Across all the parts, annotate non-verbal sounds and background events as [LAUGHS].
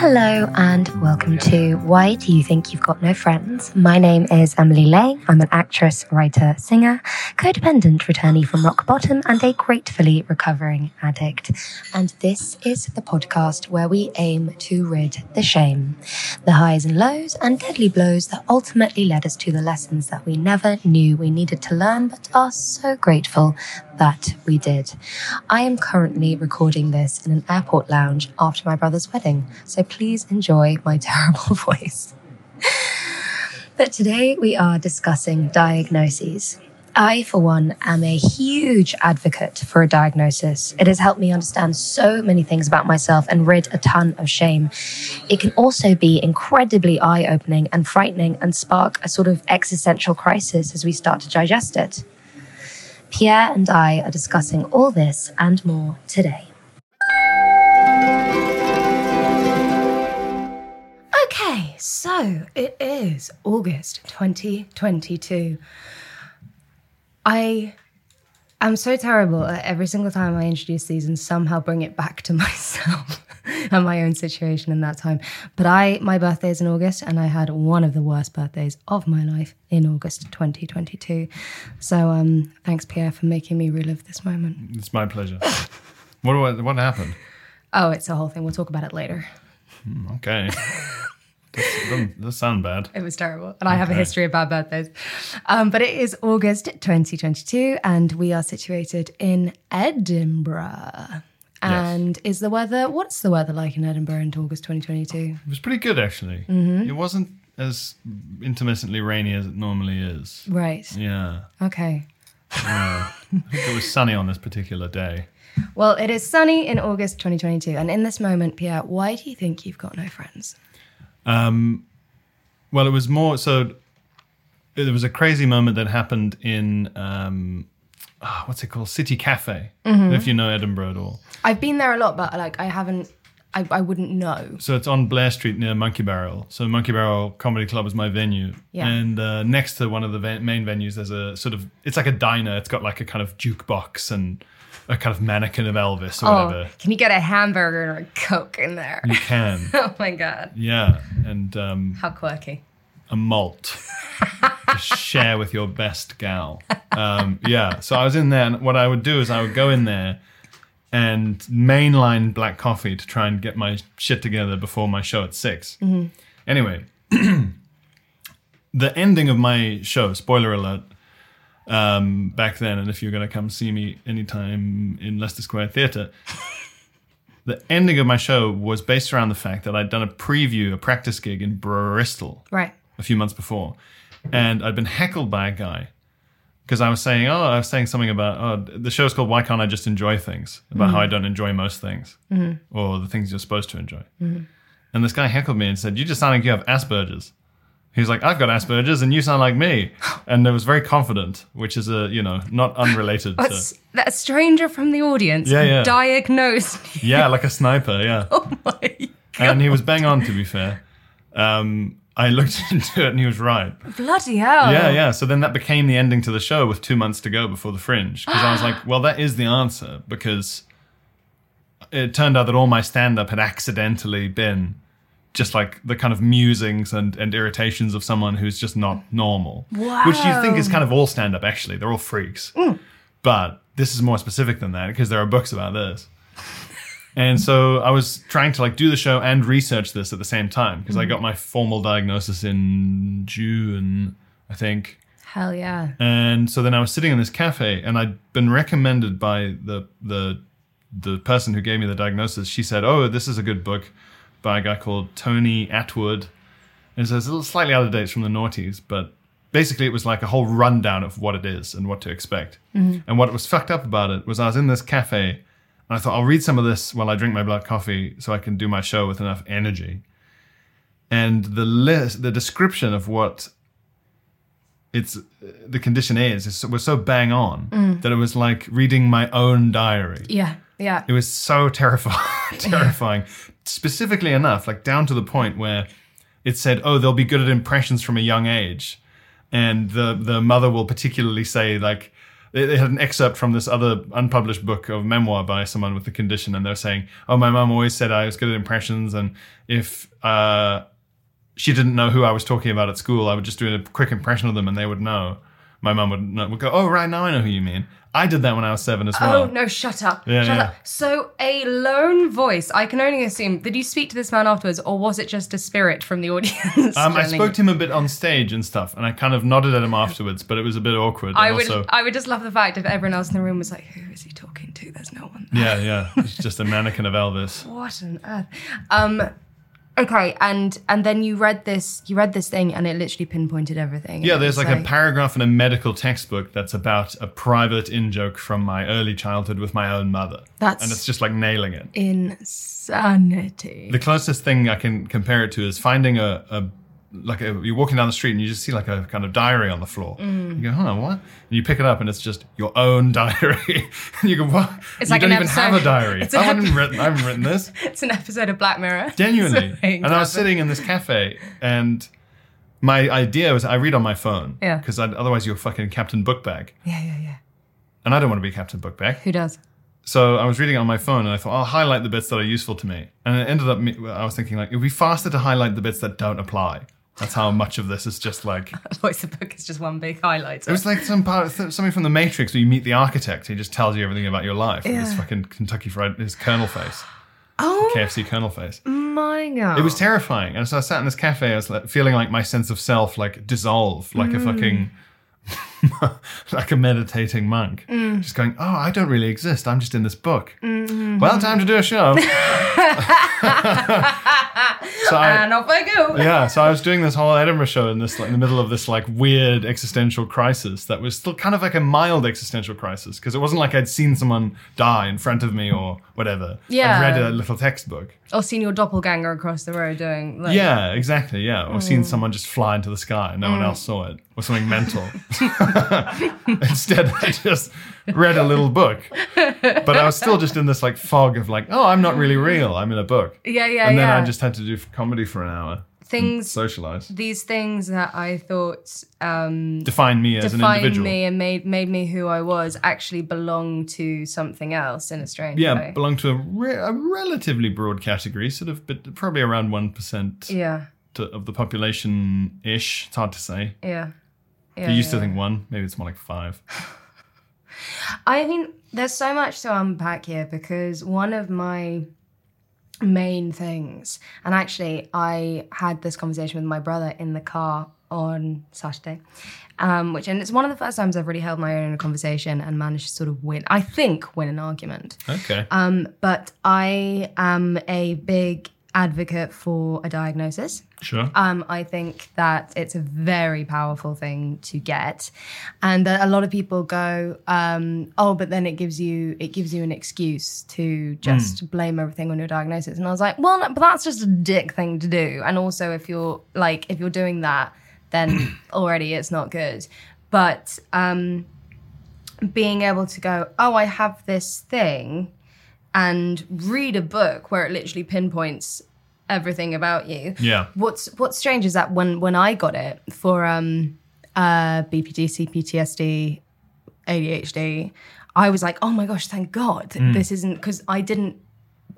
Hello and welcome to Why Do You Think You've Got No Friends? My name is Emily Laing. I'm an actress, writer, singer, codependent returnee from rock bottom, and a gratefully recovering addict. And this is the podcast where we aim to rid the shame, the highs and lows, and deadly blows that ultimately led us to the lessons that we never knew we needed to learn, but are so grateful that we did. I am currently recording this in an airport lounge after my brother's wedding, so please enjoy my [LAUGHS] terrible voice. but today we are discussing diagnoses. I, for one, am a huge advocate for a diagnosis. It has helped me understand so many things about myself and rid a ton of shame. It can also be incredibly eye opening and frightening and spark a sort of existential crisis as we start to digest it. Pierre and I are discussing all this and more today. So it is August 2022. I am so terrible at every single time I introduce these and somehow bring it back to [LAUGHS] myself and my own situation in that time. But I my birthday is in August and I had one of the worst birthdays of my life in August 2022. So um thanks Pierre for making me relive this moment. It's my pleasure. what what happened? Oh, it's a whole thing. We'll talk about it later. Okay. [LAUGHS] That doesn't sound bad. It was terrible. And I have a history of bad birthdays. Um, but it is August 2022, and we are situated in Edinburgh. And is the weather, what's the weather like in Edinburgh in August 2022? It was pretty good actually. Mm-hmm. It wasn't as intermittently rainy as it normally is. Right. Yeah. Okay. I think it was sunny on this particular day. Well, it is sunny in August 2022. And in this moment, Pierre, why do you think you've got no friends? Um, well, it was more so. There was a crazy moment that happened in um, ah, what's it called, City Cafe. Mm-hmm. If you know Edinburgh at all, I've been there a lot, but like I haven't, I, I wouldn't know. so it's on Blair Street near Monkey Barrel. So Monkey Barrel Comedy Club is my venue, Yeah. and uh, next to one of the main venues, there's a sort of it's like a diner. It's got like a kind of jukebox and a kind of mannequin of Elvis or Oh, whatever. can you get a hamburger or a Coke in there? You can, [LAUGHS] oh my God. yeah, and um, How quirky. a malt to share with your best gal. Um, yeah. So I was in there, and what I would do is I would go in there and mainline black coffee to try and get my shit together before my show at 6 Anyway, [CLEARS THROAT] the ending of my show, spoiler alert, um, back then, and if you're going to come see me anytime in Leicester Square Theatre, [LAUGHS] the ending of my show was based around the fact that I'd done a preview, a practice gig in Bristol Right. a few months before, and I'd been heckled by a guy because I was saying, oh, I was saying something about, oh, the show's called Why Can't I Just Enjoy Things? About how I mm-hmm. don't enjoy most things mm-hmm. or the things you're supposed to enjoy. Mm-hmm. And this guy heckled me and said, you just sound like you have Asperger's. He's like, I've got Asperger's and you sound like me. [GASPS] And I was very confident, which is a, you know, not unrelated to. That a stranger from the audience Yeah, yeah. diagnosed. Yeah, like a sniper, yeah. [LAUGHS] Oh my God. and he was bang on to be fair um, I looked [LAUGHS] into it and he was right. Bloody hell. Yeah, yeah. So then that became the ending to the show with two months to go before the fringe. Because I was like, [GASPS] well, that is the answer. Because it turned out that all my stand up had accidentally been just like the kind of musings and, and irritations of someone who's just not normal. Wow. Which you think is kind of all stand up, actually. They're all freaks. Mm. But this is more specific than that because there are books about this. And so I was trying to like do the show and research this at the same time because I mm. got my formal diagnosis in June, I think. Hell yeah. And so then I was sitting in this cafe, and I'd been recommended by the the the person who gave me the diagnosis. She said, "Oh, this is a good book by a guy called Tony Attwood." And so it's a little slightly out of date from the noughties, but basically it was like a whole rundown of what it is and what to expect. Mm-hmm. And what was fucked up about it was I was in this cafe, and I thought I'll read some of this while I drink my black coffee, so I can do my show with enough energy. And the list, the description of what it's the condition is, is was so bang on mm. that it was like reading my own diary. Yeah. Yeah. It was so terrifying, [LAUGHS] terrifying. Specifically enough, like down to the point where it said, "Oh, they'll be good at impressions from a young age," and the the mother will particularly say, like, they, they had an excerpt from this other unpublished book of memoir by someone with the condition, and they're saying, "Oh, my mom always said I was good at impressions, and if uh, she didn't know who I was talking about at school, I would just do a quick impression of them, and they would know." My mum would, would go, "Oh, right now I know who you mean." I did that when I was seven as well. Oh no! Shut up! Yeah, shut yeah. up. So a lone voice. I can only assume. Did you speak to this man afterwards, or was it just a spirit from the audience? Um, I spoke to him a bit on stage and stuff, and I kind of nodded at him afterwards, but it was a bit awkward. I would. also, I would just love the fact if everyone else in the room was like, "Who is he talking to?" There's no one. there. yeah, yeah, he's just a mannequin of Elvis. [LAUGHS] What on earth? Um, okay, and and then you read this. You read this thing, and it literally pinpointed everything. Yeah, there's was like, a paragraph in a medical textbook that's about a private in joke from my early childhood with my own mother. That's- and it's just like nailing it. insanity. The closest thing I can compare it to is finding a, a like a, you're walking down the street and you just see like a kind of diary on the floor. Mm. You go, huh, what? And you pick it up and it's just your own [LAUGHS] diary. and you go, what? It's you like don't even episode- have a diary. I haven't ep- written. I haven't written this. [LAUGHS] It's an episode of Black Mirror. [LAUGHS] Genuinely. And I was sitting in this cafe and my idea was I read on my phone. Yeah. Because otherwise you're fucking Captain Bookbag. Yeah, yeah, yeah. And I don't want to be Captain Bookbag. Who does? So I was reading it on my phone and I thought, I'll highlight the bits that are useful to me. And it ended up, me- I was thinking, like, it would be faster to highlight the bits that don't apply. That's how much of this is just like. [LAUGHS] Voice of book is just one big highlight. It was like some part, something from the Matrix where you meet the architect. He just tells you everything about your life. with His fucking Kentucky Fried, his Colonel face, oh KFC Colonel face. my god! It was terrifying. And so I sat in this cafe, I was like, feeling like my sense of self like dissolve, like a mm. fucking, [LAUGHS] like a meditating monk. Mm. Just going, oh, I don't really exist. I'm just in this book. Mm-hmm. Well, time to do a show. [LAUGHS] [LAUGHS] so I, and off I go. yeah, so I was doing this whole Edinburgh show in this, like, in the middle of this like weird existential crisis that was still kind of like a mild existential crisis because it wasn't like I'd seen someone die in front of me or whatever. Yeah. I'd read a little textbook. Or seen your doppelganger across the road doing. Like, Yeah, exactly. Yeah, or seen hmm. someone just fly into the sky and no one hmm. else saw it, or something [LAUGHS] mental. [LAUGHS] Instead, I just read a little book, but I was still just in this like fog of like, oh, I'm not really real. I'm in a book. Yeah, yeah, And then yeah. I just had to do comedy for an hour, things. socialize, These things that I thought um, define me as an defined individual. me and made made me who I was actually belong to something else in a strange yeah, way. belong to a, re- a relatively broad category, sort of, but probably around one percent yeah, of the population ish. It's hard to say. yeah. yeah I used to think one, maybe it's more like five. [LAUGHS] I mean, there's so much to unpack here because one of my main things, and actually, I had this conversation with my brother in the car on Saturday, um, which, and it's one of the first times I've really held my own in a conversation and managed to sort of win, I think, win an argument. Okay. Um, but I am a big advocate for a diagnosis. sure. Um, I think that it's a very powerful thing to get, and that a lot of people go, um, "Oh, but then it gives you it gives you an excuse to just blame everything on your diagnosis." And I was like, "Well, no, but that's just a dick thing to do." And also, if you're like, if you're doing that, then [CLEARS THROAT] already it's not good. But um, being able to go, "Oh, I have this thing," and read a book where it literally pinpoints everything about you. Yeah. What's What's strange is that when when I got it for um uh BPD, CPTSD, ADHD, I was like, oh my gosh, thank God Mm. this isn't because I didn't.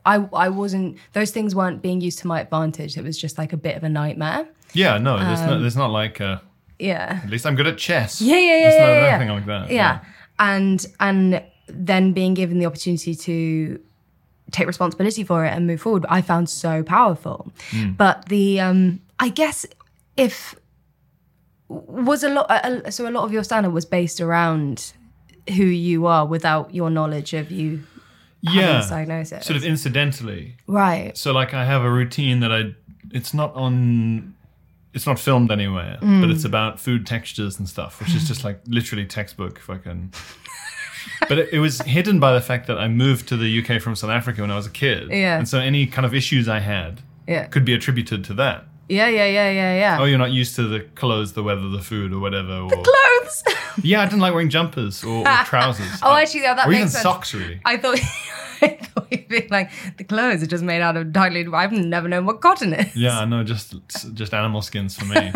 I, I wasn't those things weren't being used to my advantage. It was just like a bit of a nightmare. Yeah, no, there's, Um, not, there's not like, uh, Yeah. at least I'm good at chess. Yeah, yeah, yeah, There's yeah, not yeah, anything like that. yeah and and then being given the opportunity to take responsibility for it and move forward i found so powerful but the um i guess if was a lot so a lot of your standard was based around who you are without your knowledge of you having Yeah. diagnosis Sort of incidentally. right So like I have a routine that I it's not on it's not filmed anywhere, Mm. but it's about food textures and stuff, which is just like literally textbook fucking [LAUGHS] But it, it was hidden by the fact that I moved to the UK from South Africa when I was a kid. Yeah. And so any kind of issues I had yeah could be attributed to that. yeah yeah yeah yeah yeah Oh, you're not used to the clothes, the weather, the food, or whatever. Or, clothes [LAUGHS] yeah, I didn't like wearing jumpers or, or trousers. [LAUGHS] Oh, actually, yeah, that or makes even sense. socks, really. I thought [LAUGHS] I thought you'd be like the clothes are just made out of dilated. I've never known what cotton is. Yeah, no, just just animal skins for me.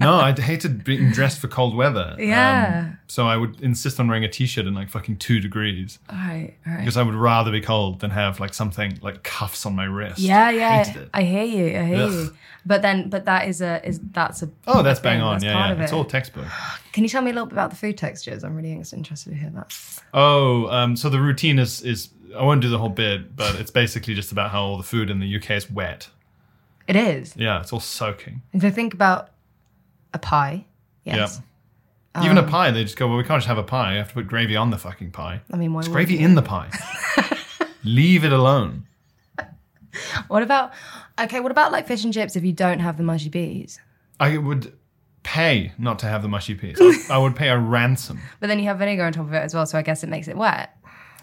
No, I hated being dressed for cold weather. Um, Yeah. so I would insist on wearing a t-shirt in like fucking two degrees All right, all right. because I would rather be cold than have like something like cuffs on my wrist. Yeah, yeah. Hated it. I hear you. I hear Ugh. you. But then, but that is a is that's a Oh, that's thing, bang on. that's Yeah, yeah. of It's all textbook. [GASPS] Can you tell me a little bit about the food textures? I'm really interested to hear that. Oh, um, so the routine is is I won't do the whole bit, but it's basically just about how all the food in the UK is wet. It is. Yeah, it's all soaking. If I think about a pie, yes. Yeah. Even a Um, pie, they just go, well, we can't just have a pie. You have to put gravy on the fucking pie. I mean, why It's would gravy you? in the pie. [LAUGHS] Leave it alone. What about okay? What about like fish and chips if you don't have the mushy peas? I would pay not to have the mushy peas. I, I would pay a ransom. [LAUGHS] But then you have vinegar on top of it as well, so I guess it makes it wet.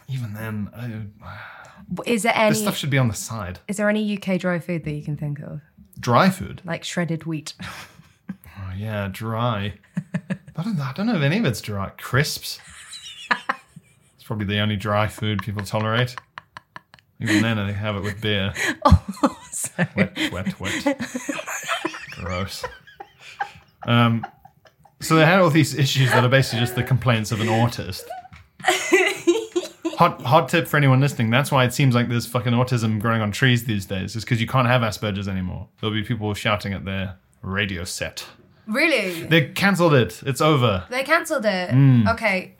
Even then, I, Is there any, this stuff should be on the side. Is there any UK dry food that you can think of, Dry food. like shredded wheat? [LAUGHS] Oh, yeah, dry. I don't, I don't know if any of it's dry. Crisps. It's probably the only dry food people tolerate. Even then, they have it with beer. [LAUGHS] Oh, Wet, wet, wet. Gross. Um, so they had all these issues that are basically just the complaints of an autist. Hot, hot tip for anyone listening. That's why it seems like there's fucking autism growing on trees these days. Is because you can't have Asperger's anymore. There'll be people shouting at their radio set. Really? They cancelled it. It's over. They cancelled it. Hmm. Okay.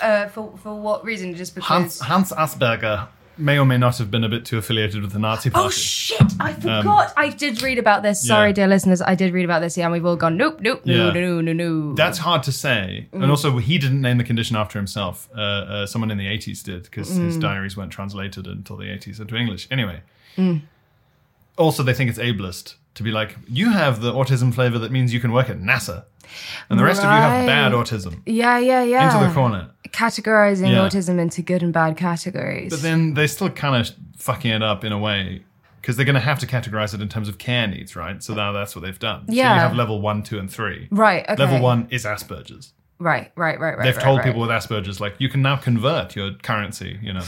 Uh, for for what reason? Just because. Hans, Hans Asperger may or may not have been a bit too affiliated with the Nazi party. Oh shit! I forgot. I did read about this. Sorry, Um, yeah. dear listeners. I did read about this. Yeah, and we've all gone nope, nope, no, Yeah. no, no, no, no. That's hard to say. Mm. And also, he didn't name the condition after himself. Uh, uh, someone in the 80s did, because his Mm. diaries weren't translated until the 80s into English. Anyway. Also, they think it's ableist to be like, you have the autism flavor that means you can work at NASA. And the rest of you have bad autism. Yeah, yeah, yeah. Into the corner. Categorizing Yeah. autism into good and bad categories. But then they're still kind of fucking it up in a way because they're going to have to categorize it in terms of care needs, right? So now that's what they've done. So Yeah. you have level one, two, and three. right. Okay. Level one is Asperger's. Right. Right. Right. Right. They've right, told right. people with Asperger's, like, you can now convert your currency, you know.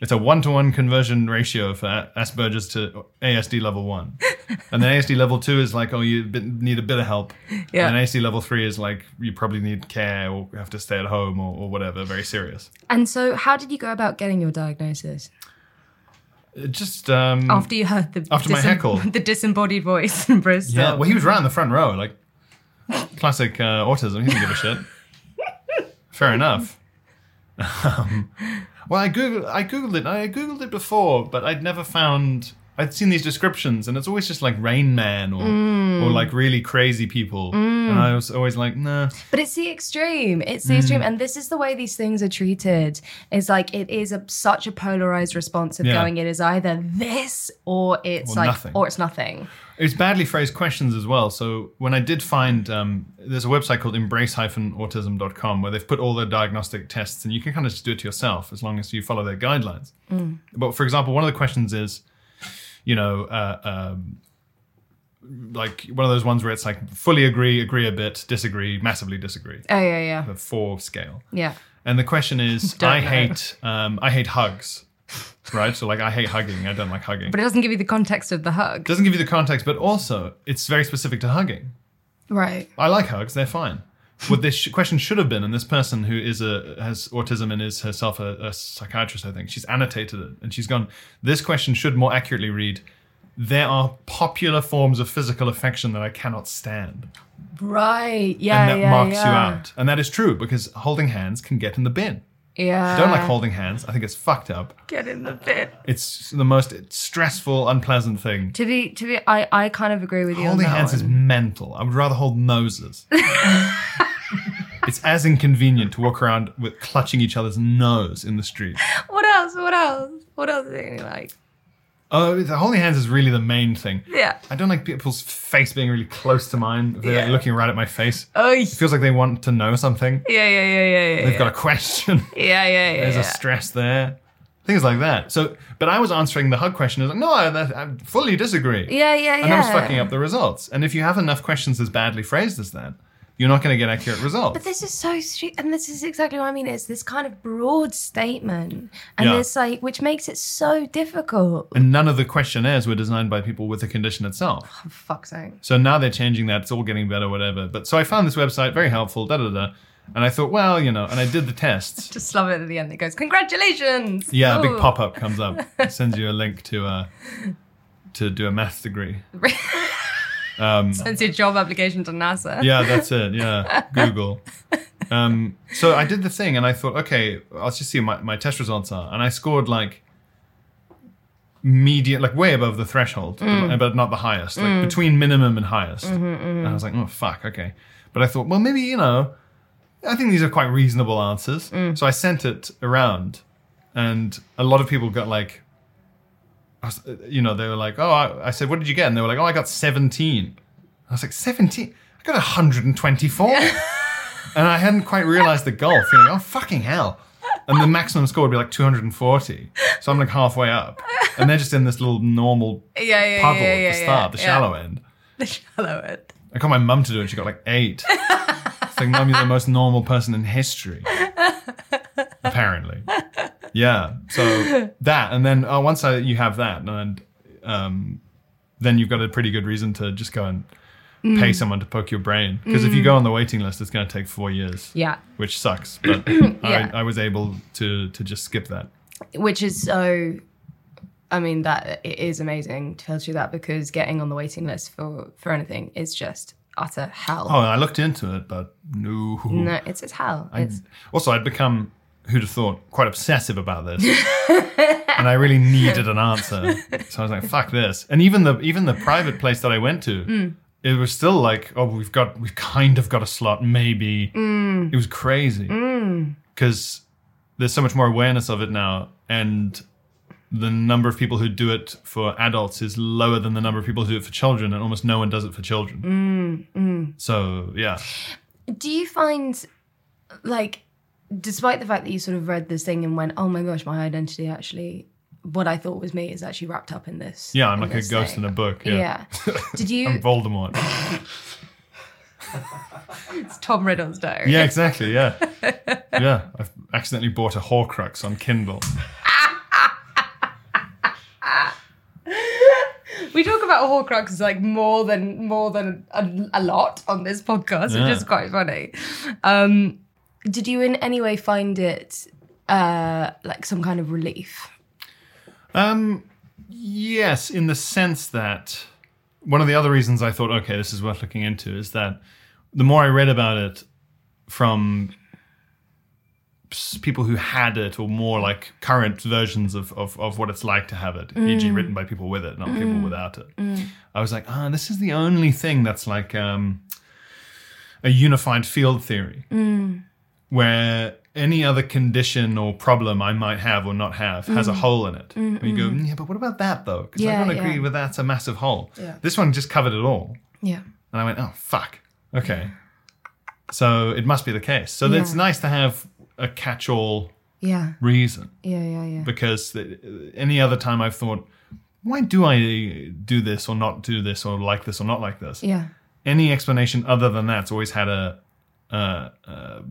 It's a one to one conversion ratio for Asperger's to ASD level one. [LAUGHS] And then ASD level two is like, oh, you need a bit of help. Yeah. And ASD level three is like, you probably need care or have to stay at home or, or whatever, very serious. And so, how did you go about getting your diagnosis just. Um, after you heard the After my heckle. [LAUGHS] the disembodied voice in Bristol? Yeah, well, he was right in the front row, like classic uh, autism. He didn't give a shit. [LAUGHS] Fair enough. Um, well, I googled, I googled it. I googled it before, but I'd never found. I'd seen these descriptions, and it's always just like Rain Man or or like really crazy people, and I was always like, nah. But it's the extreme. It's Mm. the extreme, and this is the way these things are treated. Is like it is a, such a polarized response of Yeah. going. It is either this or it's Or like nothing. or it's nothing. It's badly phrased questions as well. So when I did find, um, there's a website called embrace-autism.com where they've put all their diagnostic tests and you can kind of just do it yourself as long as you follow their guidelines. But for example, one of the questions is, you know, uh, um, like one of those ones where it's like fully agree, agree a bit, disagree, massively disagree, Oh yeah, yeah, the four scale. yeah. And the question is, [LAUGHS] Don't I know. hate, um, I hate hugs. Right? So like I hate hugging. I don't like hugging. But it doesn't give you the context of the hug. doesn't give you the context, but also it's very specific to hugging. Right. I like hugs; they're fine. What this question should have been, and this person who is a has autism and is herself a, a psychiatrist, I think she's annotated it, and she's gone. This question should more accurately read: There are popular forms of physical affection that I cannot stand, Right. Yeah. and that yeah, marks yeah. you out. And that is true because holding hands can get in the bin. Yeah. I don't like holding hands. I think it's fucked up. Get in the bit. It's the most stressful, unpleasant thing. To be, to be, I, I kind of agree with you. Holding on that hands is mental. I would rather hold noses. [LAUGHS] it's as inconvenient to walk around with clutching each other's nose in the street. What else? What else? What else do you like? Oh, the holding hands is really the main thing. Yeah. I don't like people's face being really close to mine. They're Yeah. looking right at my face. Oh, It feels like they want to know something. yeah, yeah, yeah, yeah, yeah. They've got a question. [LAUGHS] yeah, yeah, yeah. There's yeah. a stress there. Things like that. So, but I was answering the hug question. I was like, no, I, I fully disagree. Yeah, yeah, yeah. And I was fucking up the results. And if you have enough questions as badly phrased as that, you're not going to get accurate results. But this is so stupid, and this is exactly what I mean. It's this kind of broad statement, and Yeah. it's like, which makes it so difficult. and none of the questionnaires were designed by people with the condition itself. Fuck's sake. So now they're changing that. It's all getting better, whatever. But so I found this website very helpful, da da da. And I thought, well, you know, and I did the tests. [LAUGHS] Just love it at the end. It goes, congratulations. Yeah, a big pop up comes up, [LAUGHS] It sends you a link to uh, to do a math degree. [LAUGHS] Um, Sends your job application to NASA. Yeah, that's it. Yeah, [LAUGHS] Google. Um, so I did the thing, and I thought, okay, I'll just see what my, my test results are, and I scored like median, like way above the threshold, mm. but, but not the highest, like mm. between minimum and highest. Mm-hmm, mm-hmm. And I was like, oh fuck, okay. But I thought, well, maybe you know, I think these are quite reasonable answers. Mm. So I sent it around, and a lot of people got like, was- uh, you know, they were like, oh, I, I said, what did you get? And they were like, oh, I got 17. I was like, 17? I got 124. [LAUGHS] and I hadn't quite realized the gulf. You're like, oh, fucking hell. And the maximum score would be like 240. So I'm like halfway up. And they're just in this little normal yeah, yeah, puddle yeah, yeah, at the start, the shallow end. The shallow end. I got my mum to do it. She got like eight. [LAUGHS] it's like, mum, you're the most normal person in history. [LAUGHS] Apparently. Yeah. So [LAUGHS] that, and then uh, once I, you have that, and um, then you've got a pretty good reason to just go and Mm. pay someone to poke your brain. Because if you go on the waiting list, it's going to take four years. Yeah. Which sucks. [CLEARS THROAT] But Yeah. I, I was able to to just skip that. Which is so. I mean, that it is amazing to tell you that because getting on the waiting list for for anything is just utter hell. Oh, I looked into it, but no. No, it's it's hell. I- It's also, I'd become, who'd have thought, quite obsessive about this, [LAUGHS] and I really needed an answer. So I was like, "Fuck this!" And even the even the private place that I went to, Mm. it was still like, "Oh, we've got we've kind of got a slot, maybe." Mm. It was crazy because there's so much more awareness of it now, and the number of people who do it for adults is lower than the number of people who do it for children, and almost no one does it for children. Mm, So yeah, Do you find, like, despite the fact that you sort of read this thing and went, "Oh my gosh, my identity actually, what I thought was me is actually wrapped up in this." yeah, I'm like a ghost thing." in a book. Yeah, Yeah. Did you? [LAUGHS] I'm Voldemort. [LAUGHS] it's Tom Riddle's diary. Yeah, exactly. Yeah, [LAUGHS] yeah. I've accidentally bought a Horcrux on Kindle. We talk about Horcruxes like more than more than a, a lot on this podcast, Yeah. which is quite funny. Um, did you in any way find it uh, like some kind of relief? Um, yes, in the sense that one of the other reasons I thought, okay, this is worth looking into, is that the more I read about it from people who had it, or more like current versions of, of, of what it's like to have it, e.g., written by people with it, not people without it, I was like, ah, this is the only thing that's like um, a unified field theory where any other condition or problem I might have or not have has a mm. hole in it. Mm, and you go, mm. yeah, but what about that though? Because Yeah, I don't agree yeah. with that's a massive hole. Yeah. This one just covered it all. Yeah. And I went, oh, fuck. Okay. So it must be the case. So it's nice to have a catch all Yeah. reason Yeah. Yeah. Yeah. because any other time I've thought, why do I do this or not do this or like this or not like this? Yeah. any explanation other than that's always had a, a, a,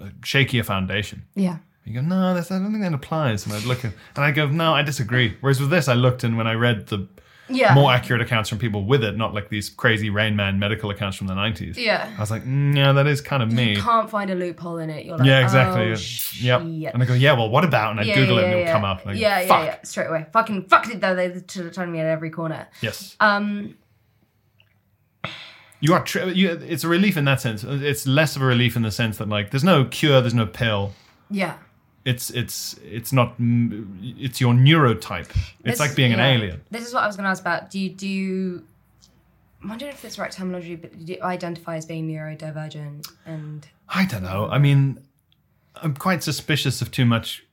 a shakier foundation. Yeah. You go, no, that's, I don't think that applies. And I'd look at, and I go, no, I disagree. Whereas with this, I looked and when I read the Yeah. more accurate accounts from people with it, not like these crazy Rain Man medical accounts from the 90s. Yeah. I was like, yeah, that is kind of me. You can't find a loophole in it. You're like, Yeah, exactly. Oh, yeah. shit. Yep. And I go, yeah, well, what about? And I Yeah, Google yeah, it and it'll yeah. come up. And I go, yeah, fuck. yeah, yeah, straight away. Fucking fuck it though. They're t- telling me at every corner. Yes. Um, You are. Tri- you, it's a relief in that sense. It's less of a relief in the sense that like there's no cure, there's no pill. yeah. It's it's it's not. It's your neurotype. It's This- like being an alien. This is what I was going to ask about. Do you do? You, I don't know if it's the right terminology, but do you identify as being neurodivergent? And I don't know. I mean, I'm quite suspicious of too much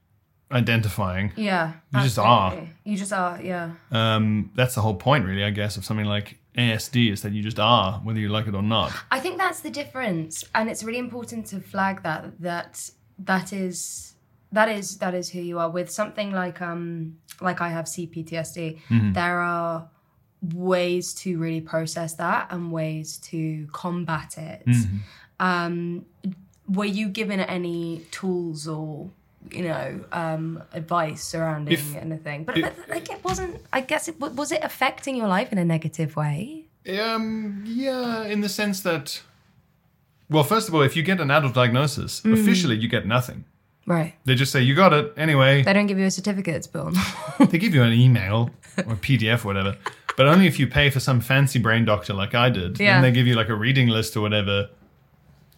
identifying. yeah, You just are. You just are. Yeah. Um, that's the whole point, really. I guess of something like ASD is that you just are, whether you like it or not. I think that's the difference, and it's really important to flag that that that is that is that is who you are. With something like um like I have CPTSD, Mm-hmm. there are ways to really process that and ways to combat it. Mm-hmm. Um, were you given any tools or you know um, advice surrounding If- anything? But, if- but like it wasn't. I guess it was it affecting your life in a negative way. Um, yeah, in the sense that, well, first of all, if you get an adult diagnosis, Mm. officially you get nothing. Right. They just say you got it anyway. They don't give you a certificate, Bill. [LAUGHS] they give you an email or a PDF or whatever, but only if you pay for some fancy brain doctor like I did. Yeah. Then they give you like a reading list or whatever,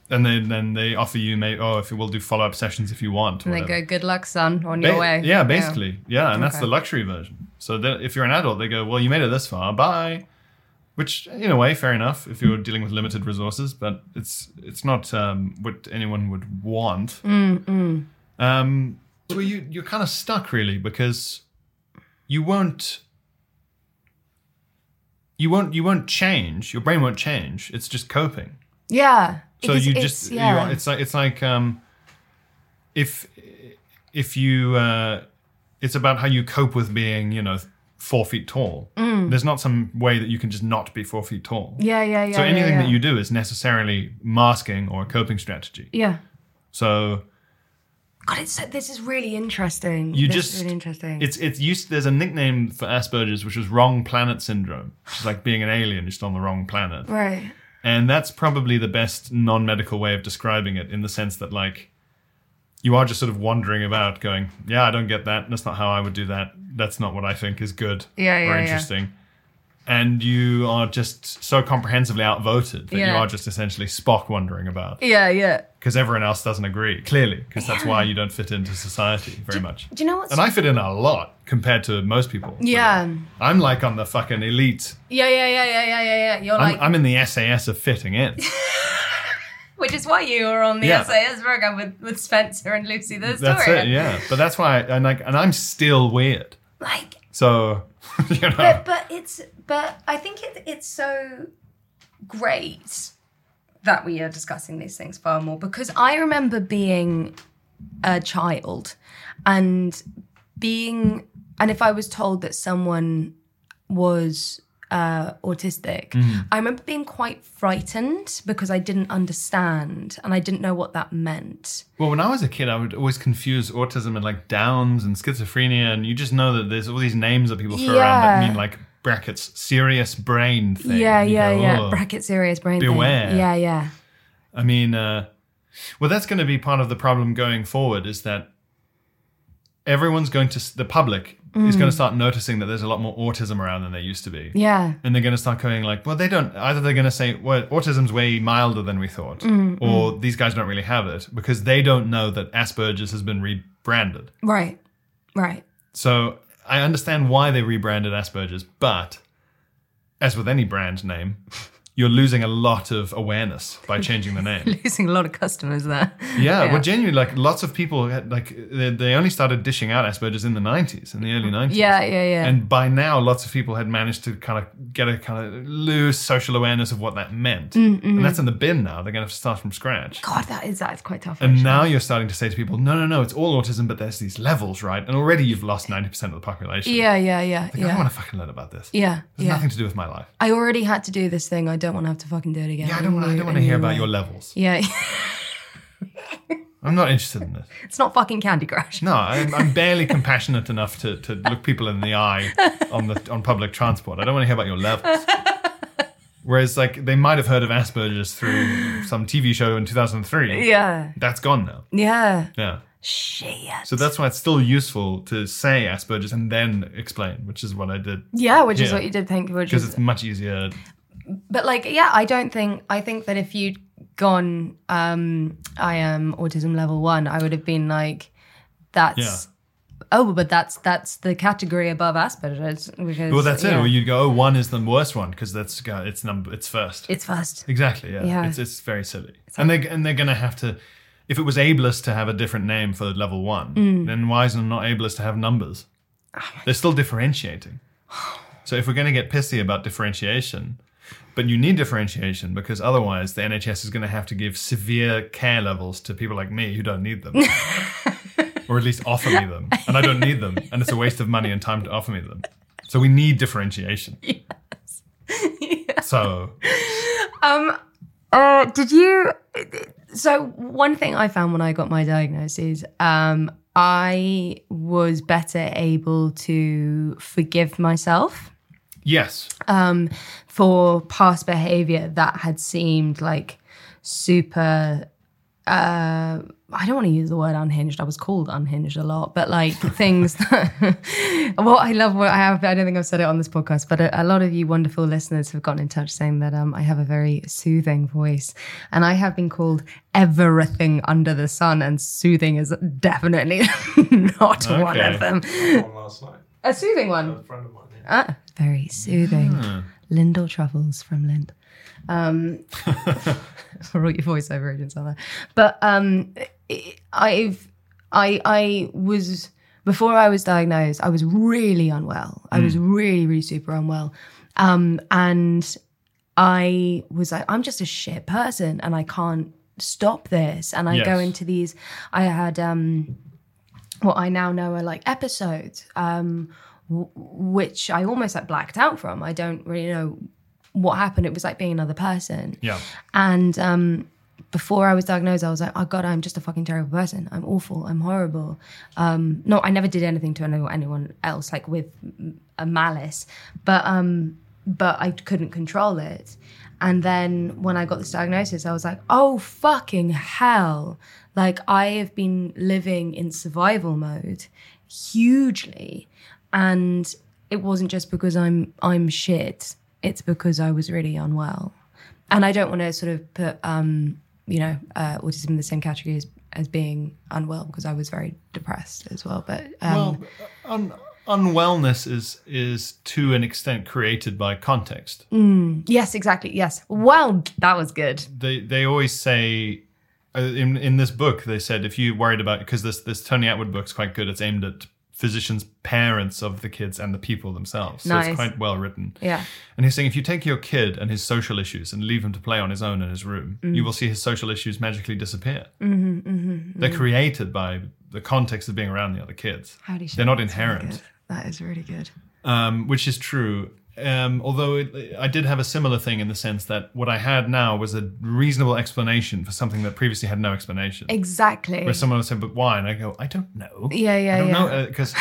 and then then they offer you, may oh, if you will do follow up sessions if you want. And they whatever. go, "Good luck, son, on Ba- your way." Yeah, basically, yeah, and that's the luxury version. So if you're an adult, they go, well, you made it this far, bye. Which, in a way, fair enough if you're dealing with limited resources, but it's it's not um, what anyone would want. Um, so you you're kind of stuck really because you won't you won't you won't change. Your brain won't change. It's just coping. Yeah. So Because you it's- just you yeah. are, it's like it's like um, if if you uh, it's about how you cope with being you know four feet tall. There's not some way that you can just not be four feet tall. Mm. yeah, yeah, yeah. so anything yeah. that you do is necessarily masking or a coping strategy. yeah. So God, it's this is really interesting. you This just really interesting. It's it's used. There's a nickname for Asperger's, which is wrong planet syndrome, It's like being an alien just on the wrong planet. right. And that's probably the best non medical way of describing it in the sense that, like, you are just sort of wandering about going, yeah, I don't get that. That's not how I would do that. That's not what I think is good Yeah, or yeah, yeah. interesting. And you are just so comprehensively outvoted that you are just essentially Spock wandering about Yeah, yeah. because everyone else doesn't agree, clearly, because that's why you don't fit into society very much. Do you know what's And I fit in a lot compared to most people. Yeah. I'm like on the fucking elite. Yeah, yeah, yeah, yeah, yeah, yeah, yeah. You're I'm, like, I'm in the SAS of fitting in. [LAUGHS] which is why you were on the Yeah. SAS program with, with Spencer and Lucy the That's it, yeah. But that's why, and like, and I'm still weird. Like, So, [LAUGHS] you know, but but it's but I think it, it's so great that we are discussing these things far more because I remember being a child and being and if I was told that someone was uh, autistic, I remember being quite frightened because I didn't understand and I didn't know what that meant. well, when I was a kid, I would always confuse autism and like Downs and schizophrenia, and you just know that there's all these names that people throw around that mean like brackets serious brain thing. Yeah, yeah, go, yeah. "Oh." Bracket serious brain. thing. Beware. Yeah, yeah. I mean, uh, well, that's going to be part of the problem going forward. Is that everyone's going to the public is going to start noticing that there's a lot more autism around than there used to be. Mm. Yeah. and they're going to start going like, well, they don't. Either they're going to say, well, autism's way milder than we thought, Mm, or these guys don't really have it because they don't know that Asperger's has been rebranded. Right. Right. So I understand why they rebranded Asperger's, but as with any brand name, you're losing a lot of awareness by [LAUGHS] changing the name. Losing a lot of customers there. Yeah, well, genuinely, like lots of people had like they, they only started dishing out Asperger's in the '90s, in the early '90s. Yeah, yeah, yeah. And by now, lots of people had managed to kind of get a kind of loose social awareness of what that meant. Mm, and that's mm. in the bin now. They're going to have to start from scratch. God, that is that is quite tough. And actually. now you're starting to say to people, no, no, no, it's all autism, but there's these levels, right? And already you've lost 90% of the population. yeah, yeah, yeah, Like, I don't want to fucking learn about this. yeah, There's yeah. nothing to do with my life. I already had to do this thing. I don't want to have to fucking do it again. Yeah, I don't want. I don't want to hear about your levels. Yeah, I'm not interested in this. It's not fucking Candy Crush. No, I'm, I'm barely compassionate enough to, to look people in the eye on the on public transport. I don't want to hear about your levels. Whereas, like, they might have heard of Asperger's through some TV show in 2003. Yeah. That's gone now. Yeah. Yeah. Shit. So that's why it's still useful to say Asperger's and then explain, which is what I did. Yeah, which is what you did think. Which Because it's much easier. But like, yeah, I don't think. I think that if you'd gone, um, I am autism level one, I would have been like, that's. Yeah. Oh, but that's that's the category above Asperger's. Because, Well, that's it. yeah. Or you'd go, oh, one is the worst one because that's uh, it's number it's first. It's first. Exactly. Yeah. Yeah. It's it's very silly. and they and they're gonna have to. If it was ableist to have a different name for level one, Mm. then why isn't it not ableist to have numbers? Oh They're still differentiating. [SIGHS] So if we're going to get pissy about differentiation, but you need differentiation because otherwise the NHS is going to have to give severe care levels to people like me who don't need them. [LAUGHS] or at least offer me them. And I don't need them. And it's a waste of money and time to offer me them. So we need differentiation. [LAUGHS] Yes. So Uh, did you? So one thing I found when I got my diagnosis, um, I was better able to forgive myself yes. um, for past behavior that had seemed like super. Uh, I don't want to use the word unhinged. I was called unhinged a lot, but like [LAUGHS] things that. [LAUGHS] what I love, what I have, I don't think I've said it on this podcast, but a, a lot of you wonderful listeners have gotten in touch saying that um, I have a very soothing voice, and I have been called everything under the sun, and soothing is definitely [LAUGHS] not one of them. One last night. A soothing one. A friend of mine. Ah, very soothing. Lindor Truffles from Lindt. Um, [LAUGHS] [LAUGHS] for all your voiceover agents out there. But um, I've, I, I was, before I was diagnosed, I was really unwell. I was really, really super unwell. Um, and I was like, I'm just a shit person and I can't stop this. And I go into these, I had, um, what I now know are like episodes, um, w- which I almost like blacked out from. I don't really know what happened. It was like being another person. Yeah. And um, before I was diagnosed, I was like, oh God, I'm just a fucking terrible person. I'm awful. I'm horrible. Um, no, I never did anything to any- anyone else, like with a malice, but um, but I couldn't control it. And then when I got this diagnosis, I was like, oh fucking hell! Like I have been living in survival mode hugely, and it wasn't just because I'm I'm shit. It's because I was really unwell and I don't want to sort of put um, you know uh, autism in the same category as, as being unwell because I was very depressed as well. But um, Well, un- unwellness is is to an extent created by context. yes, exactly. Yes. Well, that was good. They they always say uh, in in this book they said if you worried about because this this Tony Attwood book's quite good. It's aimed at physicians, parents of the kids, and the people themselves. So Nice. it's quite well written. Yeah. And he's saying if you take your kid and his social issues and leave him to play on his own in his room, Mm. you will see his social issues magically disappear. Mm-hmm, mm-hmm, They're created by the context of being around the other kids. Howdy shit, They're not that's really inherent. That is really good. um, which is true. Um, although it, I did have a similar thing in the sense that what I had now was a reasonable explanation for something that previously had no explanation. Exactly. Where someone would say, "But why?" and I go, "I don't know." Yeah, yeah, I don't yeah. know because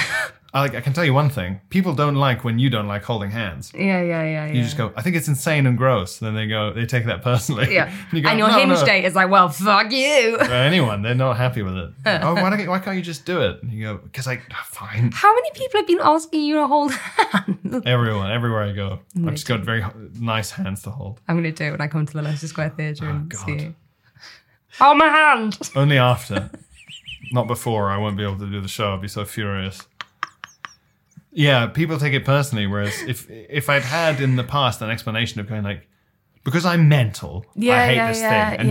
I, I can tell you one thing: people don't like when you don't like holding hands. Yeah, yeah, yeah, yeah. You just go, "I think it's insane and gross." Then they go, they take that personally. Yeah. [LAUGHS] you go, and your "No, hinge no." date is like, well, fuck you. [LAUGHS] For anyone, they're not happy with it. [LAUGHS] oh, why, don't, why can't you just do it? And you go, because I ah, fine. How many people have been asking you to hold hands? Everyone, everywhere I go, I've just got very nice hands to hold. I'm going to do it when I come to the Leicester Square Theatre oh, and God. see you. Hold my hand. Only after, not before. I won't be able to do the show. I'll be so furious. Yeah, people take it personally. Whereas if if I'd had in the past an explanation of going like, because I'm mental, Yeah, I hate yeah, this yeah, thing, and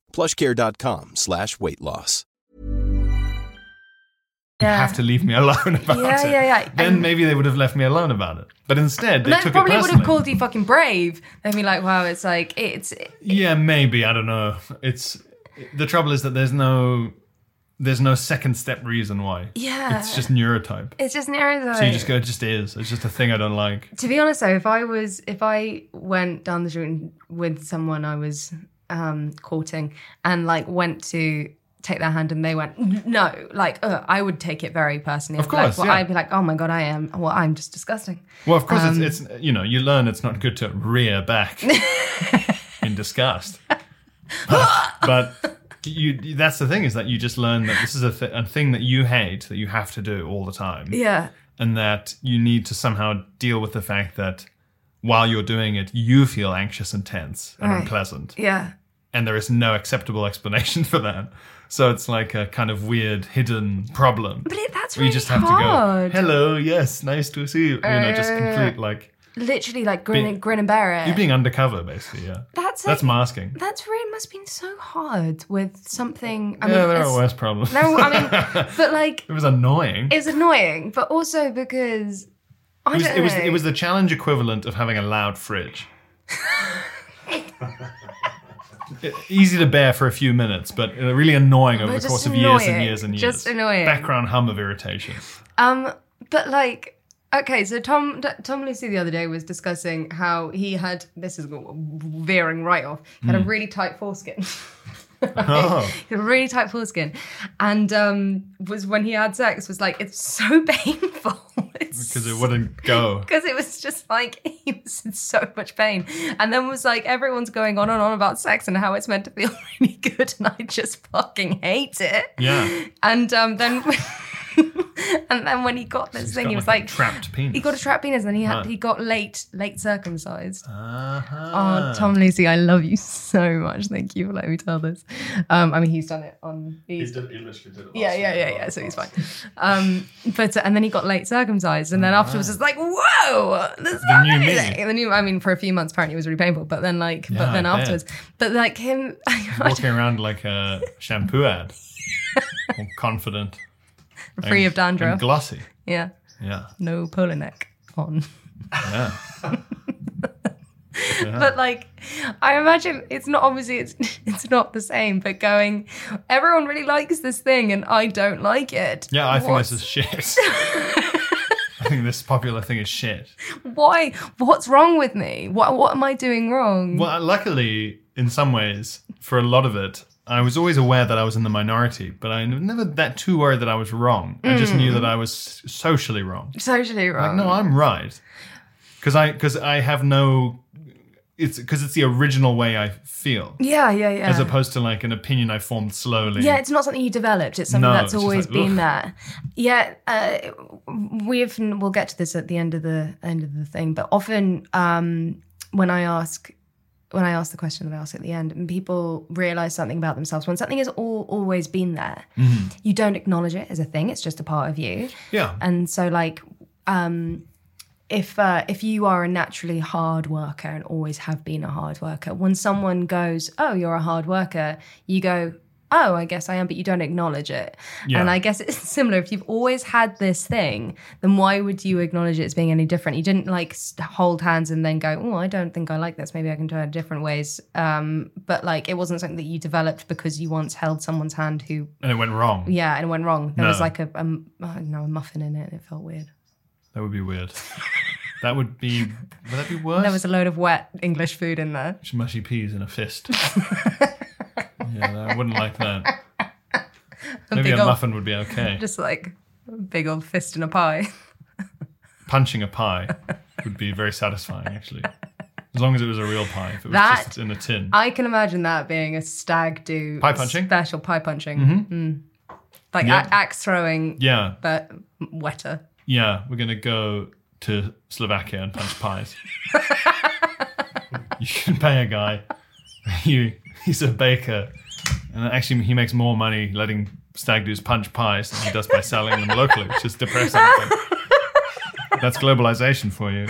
plushcare.com slash weight loss. You have to leave me [LAUGHS] alone about Yeah, it. yeah, yeah. Yeah. Then And- maybe they would have left me alone about it. But instead, they No, took it probably would have called you fucking brave. They'd be like, wow, it's like it's Yeah, maybe. I don't know. It's the trouble is that there's no there's no second step reason why. Yeah. It's just neurotype. it's just neurotype. So you just go, it just is. It's just a thing I don't like. To be honest, though, if I was if I went down the street with someone I was um, courting and like went to take their hand and they went no, like uh, I would take it very personally. Of course, like, well, yeah. I'd be like, oh my god, I am. Well, I'm just disgusting. Well, of course, Um, it's, it's you know you learn it's not good to rear back [LAUGHS] in disgust. But, [LAUGHS] but you that's the thing is that you just learn that this is a, th- a thing that you hate that you have to do all the time. Yeah, and that you need to somehow deal with the fact that while you're doing it, you feel anxious and tense and Right. unpleasant, yeah. And there is no acceptable explanation [LAUGHS] for that. So it's like a kind of weird hidden problem. But it, that's really you just have hard. to go, "Hello, yes, nice to see you." You know, just Uh, complete like Literally, like grin, Being- and grin and bear it. you're being undercover, basically. Yeah, that's that's like, masking. That's really must have been so hard with something. I yeah, mean, there are worse problems. No, I mean, [LAUGHS] but like it was annoying. it's annoying, but also because I It was, don't it was it was the challenge equivalent of having a loud fridge. [LAUGHS] Easy to bear for a few minutes, but really annoying over But the course of years and years and years. Just annoying. Background hum of irritation. Um, but like, okay, so Tom Tom Lucy the other day was discussing how he had this is veering right off. Had a really tight foreskin. [LAUGHS] Oh. [LAUGHS] Really tight foreskin, and um, was when he had sex was like it's so [LAUGHS] painful. Because it wouldn't go. [LAUGHS] because it was just like he was in so much pain and then was like everyone's going on and on about sex and how it's meant to feel really good and i just fucking hate it Yeah. and um then [LAUGHS] and then when he got this He's thing got he was like like trapped penis. he got a trapped penis and he had Huh. he got late late circumcised Uh-huh. Oh, Tom Lucy, I love you so much. Thank you for letting me tell this. Um, I mean, he's done it on. He's, did, he literally did it yeah, last yeah, week. yeah, yeah. So he's fine. Um, but uh, and then he got late circumcised, and then afterwards it's like, whoa, this is The new me. amazing. The new, I mean, for a few months apparently it was really painful, but then like, Yeah, but then I bet. afterwards, but like him, [LAUGHS] Walking around like a shampoo ad. [LAUGHS] All confident. Free and- of dandruff. And glossy. yeah, Yeah. no polo neck on. Yeah. [LAUGHS] But like, I imagine it's not obviously it's [LAUGHS] it's not the same. But going, everyone really likes this thing, and I don't like it. Yeah, I think this is shit. [LAUGHS] I think this popular thing is shit. why what's wrong with me what what am i doing wrong Well, luckily, in some ways, for a lot of it, I was always aware that I was in the minority, but I never that too worried that I was wrong. I just knew that I was socially wrong. socially Like, wrong no, I'm right, because I because I have no. It's because it's the original way I feel, yeah yeah yeah as opposed to like an opinion I formed slowly. yeah it's not something you developed it's something No, that's it's just always like, been ugh. there yeah uh, we've we'll get to this at the end of the end of the thing but often um when i ask when I ask the question that I ask at the end, and people realize something about themselves, when something has all, always been there, you don't acknowledge it as a thing. It's just a part of you. yeah, And so, like, um, if uh, if you are a naturally hard worker and always have been a hard worker, when someone goes, "Oh, you're a hard worker," you go, "Oh, I guess I am," but you don't acknowledge it. Yeah. And I guess it's [LAUGHS] similar. If you've always had this thing, then why would you acknowledge it as being any different? You didn't like hold hands and then go, "Oh, I don't think I like this. Maybe I can try it different ways." Um, but like, it wasn't something that you developed because you once held someone's hand who, and it went wrong. yeah, and it went wrong. There was like a, a, I don't know, a muffin in it. and It felt weird. That would be weird. [LAUGHS] that would be. Would that be worse? There was a load of wet English food in there. Mushy peas in a fist. [LAUGHS] yeah, I wouldn't like that. [LAUGHS] Maybe a ol' muffin would be okay. [LAUGHS] Just like a big old fist in a pie. [LAUGHS] Punching a pie would be very satisfying, actually. As long as it was a real pie. If it was That- just in a tin. I can imagine that being a stag do Pie punching? special pie punching, mm. like Yeah. a- axe throwing, yeah. but wetter. Yeah. We're going to go to Slovakia and punch pies. you can pay a guy. You, [LAUGHS] he's a baker. And actually, he makes more money letting stag doos punch pies than he does by selling them locally, which is depressing. That's globalization for you.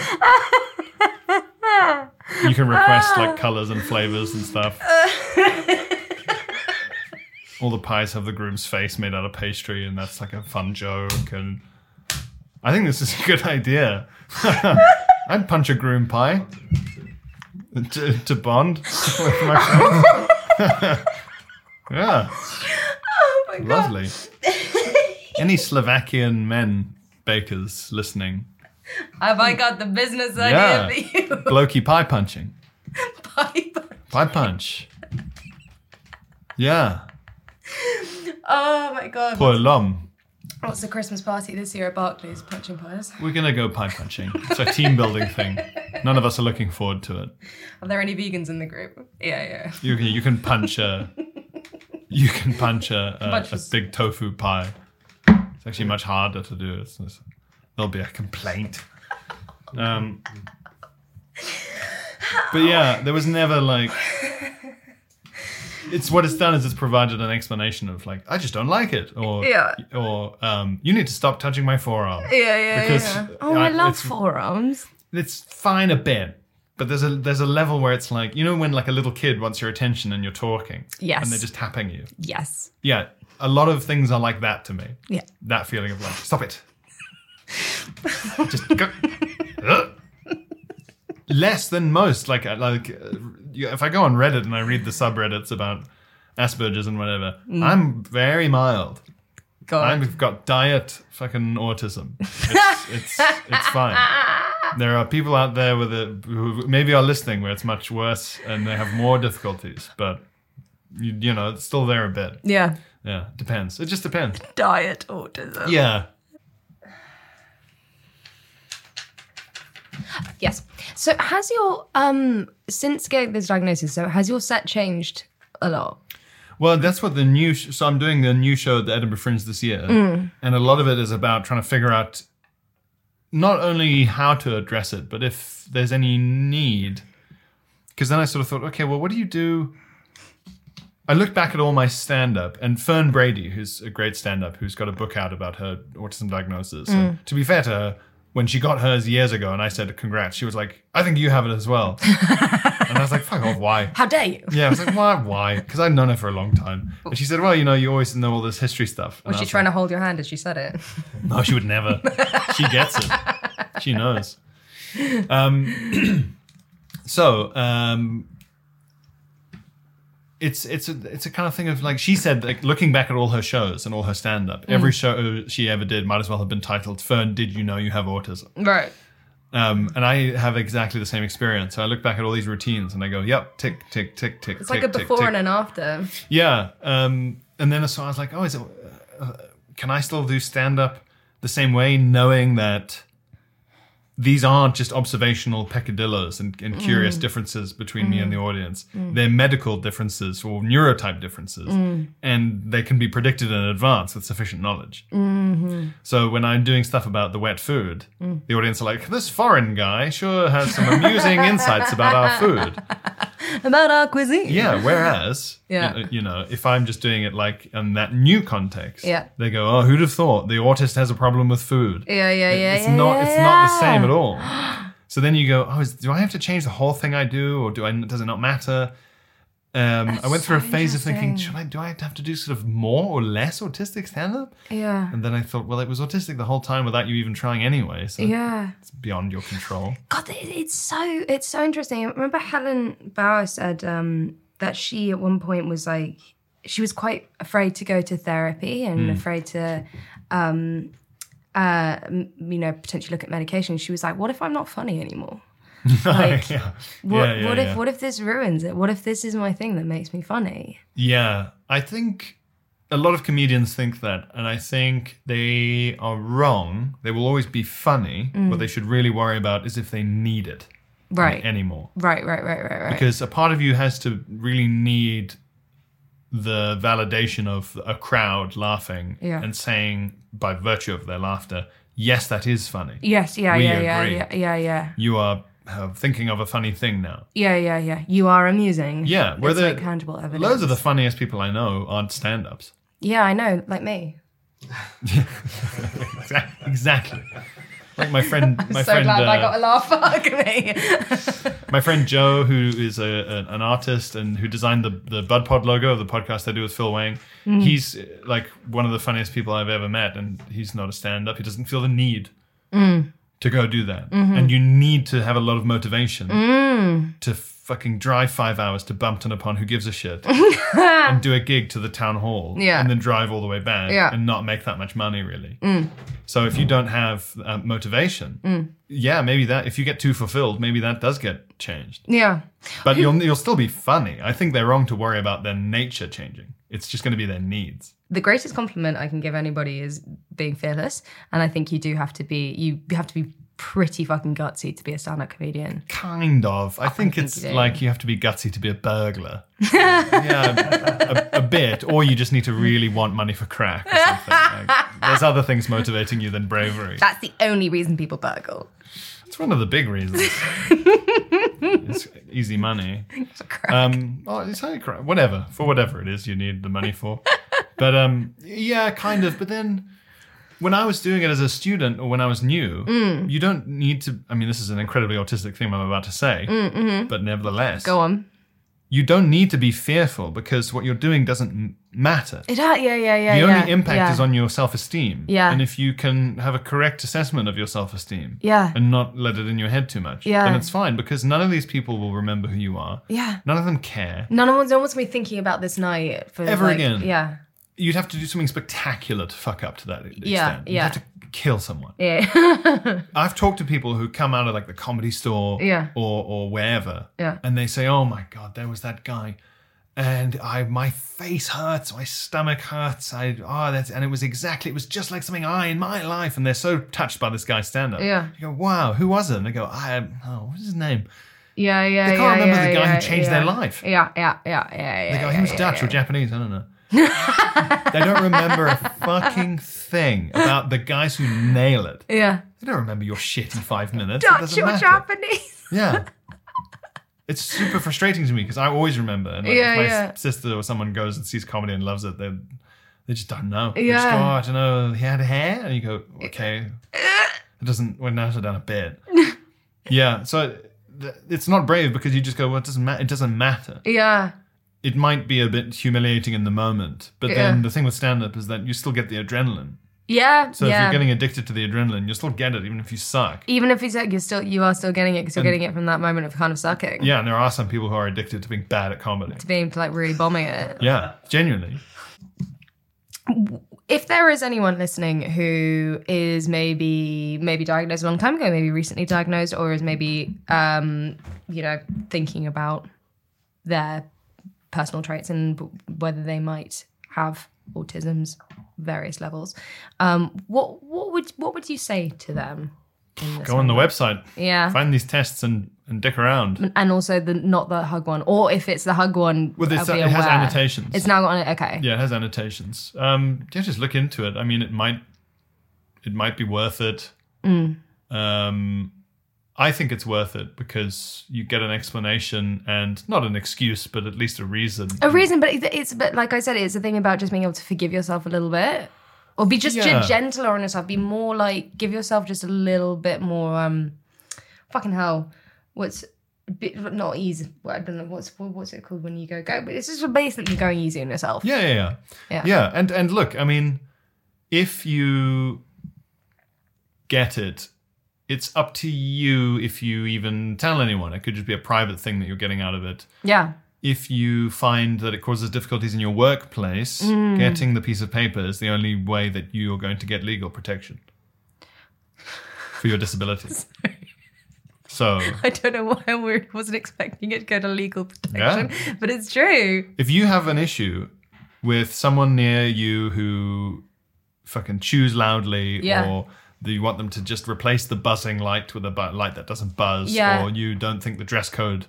You can request like colors and flavors and stuff. All the pies have the groom's face made out of pastry, and that's like a fun joke. And I think this is a good idea. [LAUGHS] I'd punch a groom pie to, to bond with my friends. [LAUGHS] yeah, Oh my lovely. Any Slovakian men bakers listening? Have I got the business idea for you? [LAUGHS] Blokey pie punching. Pie punch. Pie punch. Yeah. Oh my god. Poor lum. What's the Christmas party this year at Barclays? Punching pies. We're gonna go pie punching. It's a team building thing. None of us are looking forward to it. Are there any vegans in the group? Yeah, yeah. You can you can punch a you can punch a, a, a big tofu pie. It's actually much harder to do. It's, it's- there'll be a complaint. Um, but yeah, there was never like. It's what it's done is it's provided an explanation of like I just don't like it or Yeah. or um, you need to stop touching my forearm. Yeah, yeah, Because, yeah. Oh, I uh, love it's- forearms. it's fine a bit but there's a there's a level where it's like you know when like a little kid wants your attention and you're talking Yes. and they're just tapping you Yes. yeah a lot of things are like that to me Yeah. that feeling of like stop it [LAUGHS] just go [LAUGHS] less than most like uh, like uh, you- if i go on reddit and i read the subreddits about asperger's and whatever mm. i'm very mild God. I've got diet fucking autism. [LAUGHS] It's it's it's fine. There are people out there with it who maybe are listening where it's much worse and they have more difficulties, but you, you know it's still there a bit. yeah. Yeah, depends. It just depends. Diet autism. Yeah. Yes. So has your um since getting this diagnosis, so has your set changed a lot? Well, that's what the new. Sh- so I'm doing the new show at the Edinburgh Fringe this year, and a lot of it is about trying to figure out not only how to address it, but if there's any need. Because then I sort of thought, okay, well, what do you do? I looked back at all my stand up, and Fern Brady, who's a great stand up, who's got a book out about her autism diagnosis. And to be fair to her, when she got hers years ago, and I said, congrats, she was like, I think you have it as well. [LAUGHS] and I was like, fuck off, why? How dare you? Yeah, I was like, why? Why? Because I'd known her for a long time. And she said, well, you know, you always know all this history stuff. And Was I she trying to hold your hand as she said it? No, she would never. she gets it. She knows. [LAUGHS] Um, [CLEARS THROAT] so, um, it's it's a it's a kind of thing of like she said like looking back at all her shows and all her stand up every show she ever did might as well have been titled Fern did you know you have autism Right. um, and I have exactly the same experience so I look back at all these routines and I go yep tick tick tick tick It's tick, like a tick, before tick. and an after. Yeah. Um, and then so I was like, oh, is it, uh, can I still do stand up the same way, knowing that these aren't just observational peccadillos and, and curious mm. differences between me and mm. the audience. Mm. They're medical differences or neurotype differences, and they can be predicted in advance with sufficient knowledge. Mm-hmm. So when I'm doing stuff about the wet food, the audience are like, this foreign guy sure has some amusing insights about our food. [LAUGHS] About our cuisine. Yeah. Whereas, Yeah. you, you know, if I'm just doing it like in that new context, Yeah. they go, "Oh, who'd have thought the autist has a problem with food?" Yeah, yeah, yeah. it's yeah, not. yeah, it's not the same at all. So then you go, "Oh, is, do I have to change the whole thing I do, or do I? Does it not matter?" Um, I went through a phase of thinking, should I? Do I have to do sort of more or less autistic stand up? Yeah. And then I thought, well, it was autistic the whole time without you even trying anyway. So Yeah. it's beyond your control. God, it's so it's so interesting. I remember Helen Bauer said um, that she at one point was like she was quite afraid to go to therapy and afraid to, um, uh, you know, potentially look at medication. She was like, "What if I'm not funny anymore? [LAUGHS] Like, yeah. What, yeah, yeah, what if what if this ruins it? What if this is my thing that makes me funny? Yeah, I think a lot of comedians think that, and I think they are wrong. They will always be funny. What they should really worry about is if they need it. Right. anymore Right, right, right, right, right. because a part of you has to really need the validation of a crowd laughing Yeah. and saying by virtue of their laughter yes that is funny yes, yeah, we yeah, yeah, agree. yeah, yeah, yeah, you are uh, thinking of a funny thing now yeah, yeah, yeah. You are amusing. yeah where the like tangible evidence. loads of the funniest people i know aren't stand-ups Yeah, I know, like me. [LAUGHS] Exactly like my friend [LAUGHS] my so friend glad I uh, got a laugh. [LAUGHS] Fuck me. [LAUGHS] My friend Joe, who is a, an artist and who designed the the Bud Pod logo of the podcast I do with Phil Wang, Mm. he's like one of the funniest people I've ever met, and he's not a stand up. He doesn't feel the need Mm. to go do that, Mm-hmm. and you need to have a lot of motivation Mm. to fucking drive five hours to Bumpton upon who gives a shit [LAUGHS] and do a gig to the town hall, Yeah. and then drive all the way back, Yeah. and not make that much money really. So if you don't have uh, motivation, Mm. yeah, maybe that if you get too fulfilled, maybe that does get changed. yeah. But you'll you'll still be funny. I think they're wrong to worry about their nature changing. It's just going to be their needs. The greatest compliment I can give anybody is being fearless, and I think you do have to be you have to be pretty fucking gutsy to be a stand-up comedian. Kind of. I think think it's you like you have to be gutsy to be a burglar. yeah, a, a bit. Or you just need to really want money for crack or something. Like, there's other things motivating you than bravery. That's the only reason people burgle. It's one of the big reasons. it's easy money. It's [LAUGHS] crack. Um, oh, it's only cra- whatever for whatever it is you need the money for. but um, yeah, kind of. But then when I was doing it as a student or when I was new, Mm. you don't need to. I mean, this is an incredibly autistic thing I'm about to say, but nevertheless, Mm, Go on. you don't need to be fearful because what you're doing doesn't matter. It, uh, yeah, yeah, yeah. the yeah, only impact yeah. is on your self-esteem. Yeah. And if you can have a correct assessment of your self-esteem. Yeah. And not let it in your head too much. Yeah. Then it's fine because none of these people will remember who you are. Yeah. None of them care. None of no one's gonna be thinking about this night for Ever like- again. Yeah. You'd have to do something spectacular to fuck up to that extent. Yeah, You'd have to kill someone. Yeah. [LAUGHS] I've talked to people who come out of like the comedy store Yeah. or or wherever. Yeah. And they say, "Oh my god, there was that guy." And I, my face hurts, my stomach hurts. I, oh, that's, and it was exactly, it was just like something I in my life. And they're so touched by this guy's stand up. Yeah. You go, wow, who was it? And they go, I, oh, what's his name? Yeah, yeah, They can't yeah, remember yeah, the guy who changed yeah. their life. Yeah, yeah, yeah, yeah, yeah. They go, he was yeah, Dutch yeah. or Japanese. I don't know. They don't remember a fucking thing about the guys who nail it. Yeah. They don't remember your shit in five minutes. Dutch or matter. Japanese. [LAUGHS] Yeah. It's super frustrating to me because I always remember. And like, Yeah, if my yeah. sister or someone goes and sees comedy and loves it, they they just don't know. Yeah. just go, oh, I don't know, he had hair? And you go, okay. [LAUGHS] It doesn't, well, now it's down a bit. yeah. So it's not brave because you just go, well, it doesn't matter. It doesn't matter. Yeah. It might be a bit humiliating in the moment, but Yeah. then the thing with stand up is that you still get the adrenaline. Yeah. So if you're getting addicted to the adrenaline, you'll still get it even if you suck. Even if you suck, you're still you are still getting it because you're And- getting it from that moment of kind of sucking. Yeah, and there are some people who are addicted to being bad at comedy. To being like really bombing it. Yeah, genuinely. if there is anyone listening who is maybe maybe diagnosed a long time ago, maybe recently diagnosed, or is maybe um, you know thinking about their personal traits and whether they might have autism's various levels, um, what what would what would you say to them? Go on the website, Yeah. find these tests and, and dick around. and also the not the hug one, or if it's the hug one, Well, it's, I'll it has annotations. It's now on it. Okay. yeah, it has annotations. Um, yeah, just look into it. I mean, it might it might be worth it. Mm. Um, I think it's worth it because you get an explanation and not an excuse, but at least a reason. a reason, but it's, it's but like I said, it's the thing about just being able to forgive yourself a little bit, or be just Yeah. gentler on yourself. Be more like give yourself just a little bit more. um Fucking hell, what's bit, not easy? I don't know what's what's it called when you go go, but it's just basically going easy on yourself. Yeah, yeah, yeah, Yeah. yeah. And and look, I mean, if you get it, it's up to you if you even tell anyone. It could just be a private thing that you're getting out of it. Yeah. If you find that it causes difficulties in your workplace, Mm. getting the piece of paper is the only way that you're going to get legal protection [LAUGHS] for your disability. So, [LAUGHS] I don't know why I wasn't expecting it to go to legal protection, but it's true. if you have an issue with someone near you who fucking chews loudly Yeah. or you want them to just replace the buzzing light with a bu- light that doesn't buzz, Yeah. or you don't think the dress code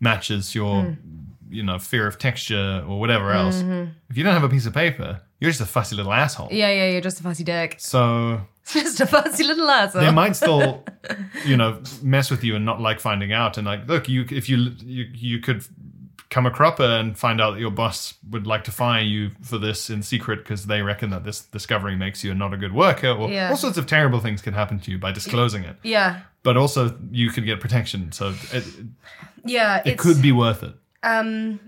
matches your, Hmm. you know, fear of texture or whatever else. If you don't have a piece of paper, you're just a fussy little asshole. Mm-hmm. Yeah, yeah, you're just a fussy dick. [LAUGHS] So just a fussy little asshole. they might still, [LAUGHS] you know, mess with you and not like finding out. And like, look, you if you you you could come a cropper and find out that your boss would like to fire you for this in secret because they reckon that this discovery makes you not a good worker, or Yeah. all sorts of terrible things can happen to you by disclosing it. Yeah, But also, you could get protection, so it, yeah. it could be worth it. Um,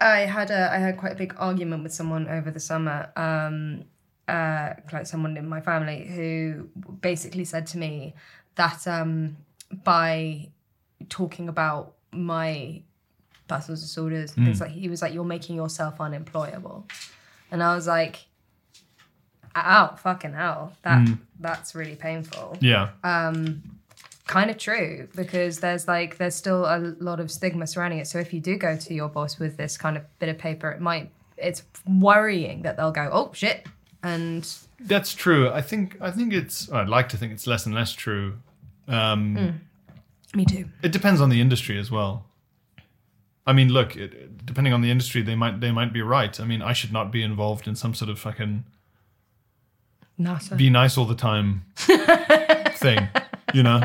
I had a I had quite a big argument with someone over the summer. Um, uh, like someone in my family who basically said to me that um, by talking about my personal disorders, and things like he was like, "You're making yourself unemployable," and I was like, "Ow, fucking hell! That hmm. that's really painful." Yeah, um, kind of true because there's like there's still a lot of stigma surrounding it so if you do go to your boss with this kind of bit of paper it might it's worrying that they'll go oh shit and that's true. I think I think it's. I'd like to think it's less and less true. Um, hmm. me too It depends on the industry as well. I mean, look, it, depending on the industry, they might they might be right. I mean, I should not be involved in some sort of fucking nasa be nice all the time [LAUGHS] thing, you know.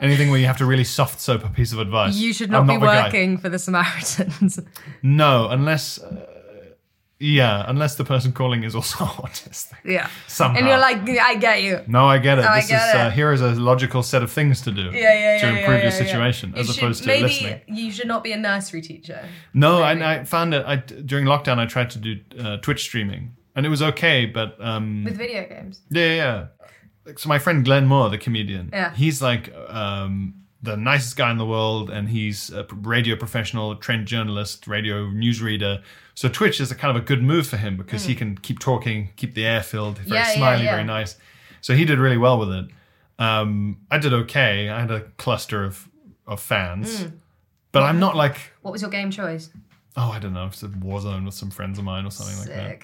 Anything where you have to really soft soap a piece of advice. you should not be the guy. working for the samaritans No, unless, uh, yeah, unless the person calling is also [LAUGHS] autistic. yeah Somehow. and you're like i get you No, I get it. I this get is Uh, it. here is a logical set of things to do yeah yeah yeah to improve yeah, your yeah. situation, You as should- opposed to maybe listening. you should not be a nursery teacher No, and I found that I during lockdown I tried to do uh, Twitch streaming, and it was okay, but um, with video games yeah, yeah, yeah. So my friend Glenn Moore, the comedian, Yeah. he's like um, the nicest guy in the world, and he's a radio professional, trend journalist, radio newsreader. So Twitch is a kind of a good move for him because he can keep talking, keep the air filled, very Mm. Yeah, yeah, smiley, yeah. very nice. So he did really well with it. Um, I did okay. I had a cluster of of fans, Mm. but I'm not like what was your game choice oh, I don't know, it's a Warzone with some friends of mine or something like that.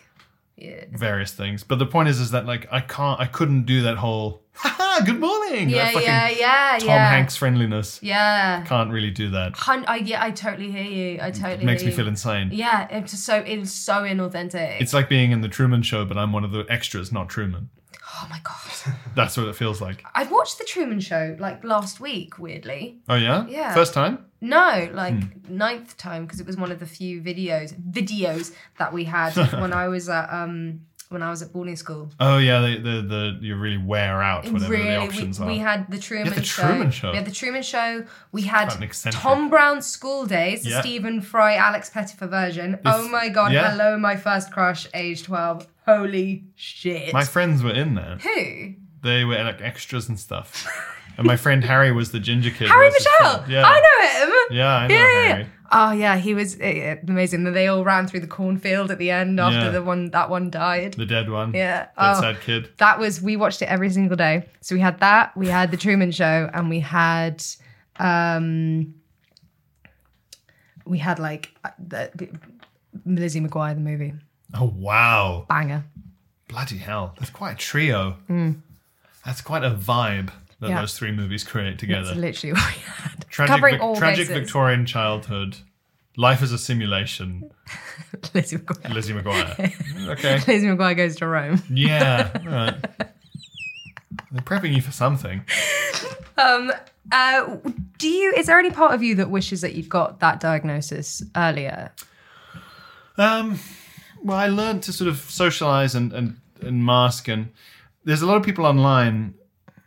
Yeah Various things, but the point is, is that like I can't, I couldn't do that whole "haha, good morning, yeah yeah yeah Tom yeah Hanks friendliness. yeah Can't really do that. Hun- I, yeah, I totally hear you. I totally It makes me you. feel insane. Yeah, it's so it's so inauthentic. It's like being in the Truman Show, but I'm one of the extras, not Truman. Oh my god! [LAUGHS] That's what it feels like. I've watched the Truman Show like last week. Weirdly, Oh yeah, Yeah. First time. no, like Hmm. ninth time because it was one of the few videos videos that we had [LAUGHS] when I was at um when I was at boarding school. Oh yeah, the the, the you really wear out whatever the really, options we, are. we had the Truman, the show. Truman Show. We had the Truman Show. We had. Tom Brown's School Days, the Yeah. Stephen Fry, Alex Pettyfer version. oh my god! yeah. Hello, my first crush, age twelve. Holy shit! My friends were in there. Who? They were like extras and stuff. and my friend Harry was the ginger kid. Harry Michell. Yeah, I know him. Yeah, I know yeah, Harry. Oh yeah, he was uh, amazing. They all ran through the cornfield at the end after Yeah. the one that one died. The dead one. Yeah. Dead Oh. sad kid. That was we watched it every single day. So we had that, we had the Truman Show, and we had um we had like uh, the, the Lizzie McGuire the movie Oh wow. banger. Bloody hell. That's quite a trio. That's quite a vibe that. Yeah. those three movies create together. That's literally what we had. Tragic, Covering all tragic bases. Victorian childhood. Life is a simulation. [LAUGHS] Lizzie McGuire. Lizzie McGuire. [LAUGHS] okay. Lizzie McGuire goes to Rome. Yeah. [LAUGHS] Right. They're prepping you for something. Um, uh, do you? Is there any part of you that wishes that you'd got that diagnosis earlier? Um, well, I learned to sort of socialize and, and, and mask, and there's a lot of people online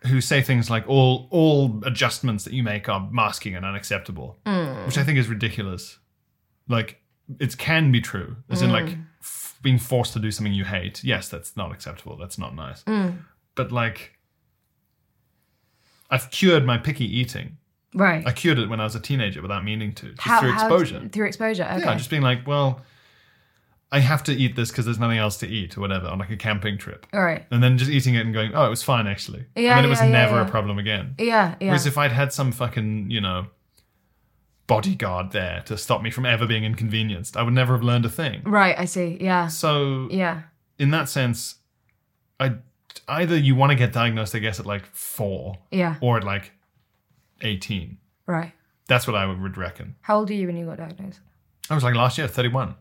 who say things like all all adjustments that you make are masking and unacceptable, mm. which I think is ridiculous. Like it can be true, as in like mm. f- being forced to do something you hate. Yes, that's not acceptable. That's not nice. Mm. But like, I've cured my picky eating. Right. I cured it when I was a teenager without meaning to, just through exposure. through exposure. Okay. Yeah, just being like, well, I have to eat this because there's nothing else to eat or whatever on like a camping trip. All right. And then just eating it and going, oh, it was fine actually. Yeah, and then it was yeah, never yeah. a problem again. Yeah. Yeah. Whereas if I'd had some fucking, you know, bodyguard there to stop me from ever being inconvenienced, I would never have learned a thing. right. I see. Yeah. So Yeah. in that sense, I either you want to get diagnosed, I guess, at like four, Yeah. or at like eighteen. Right. That's what I would reckon. How old are you when you got diagnosed? I was like last year, 31.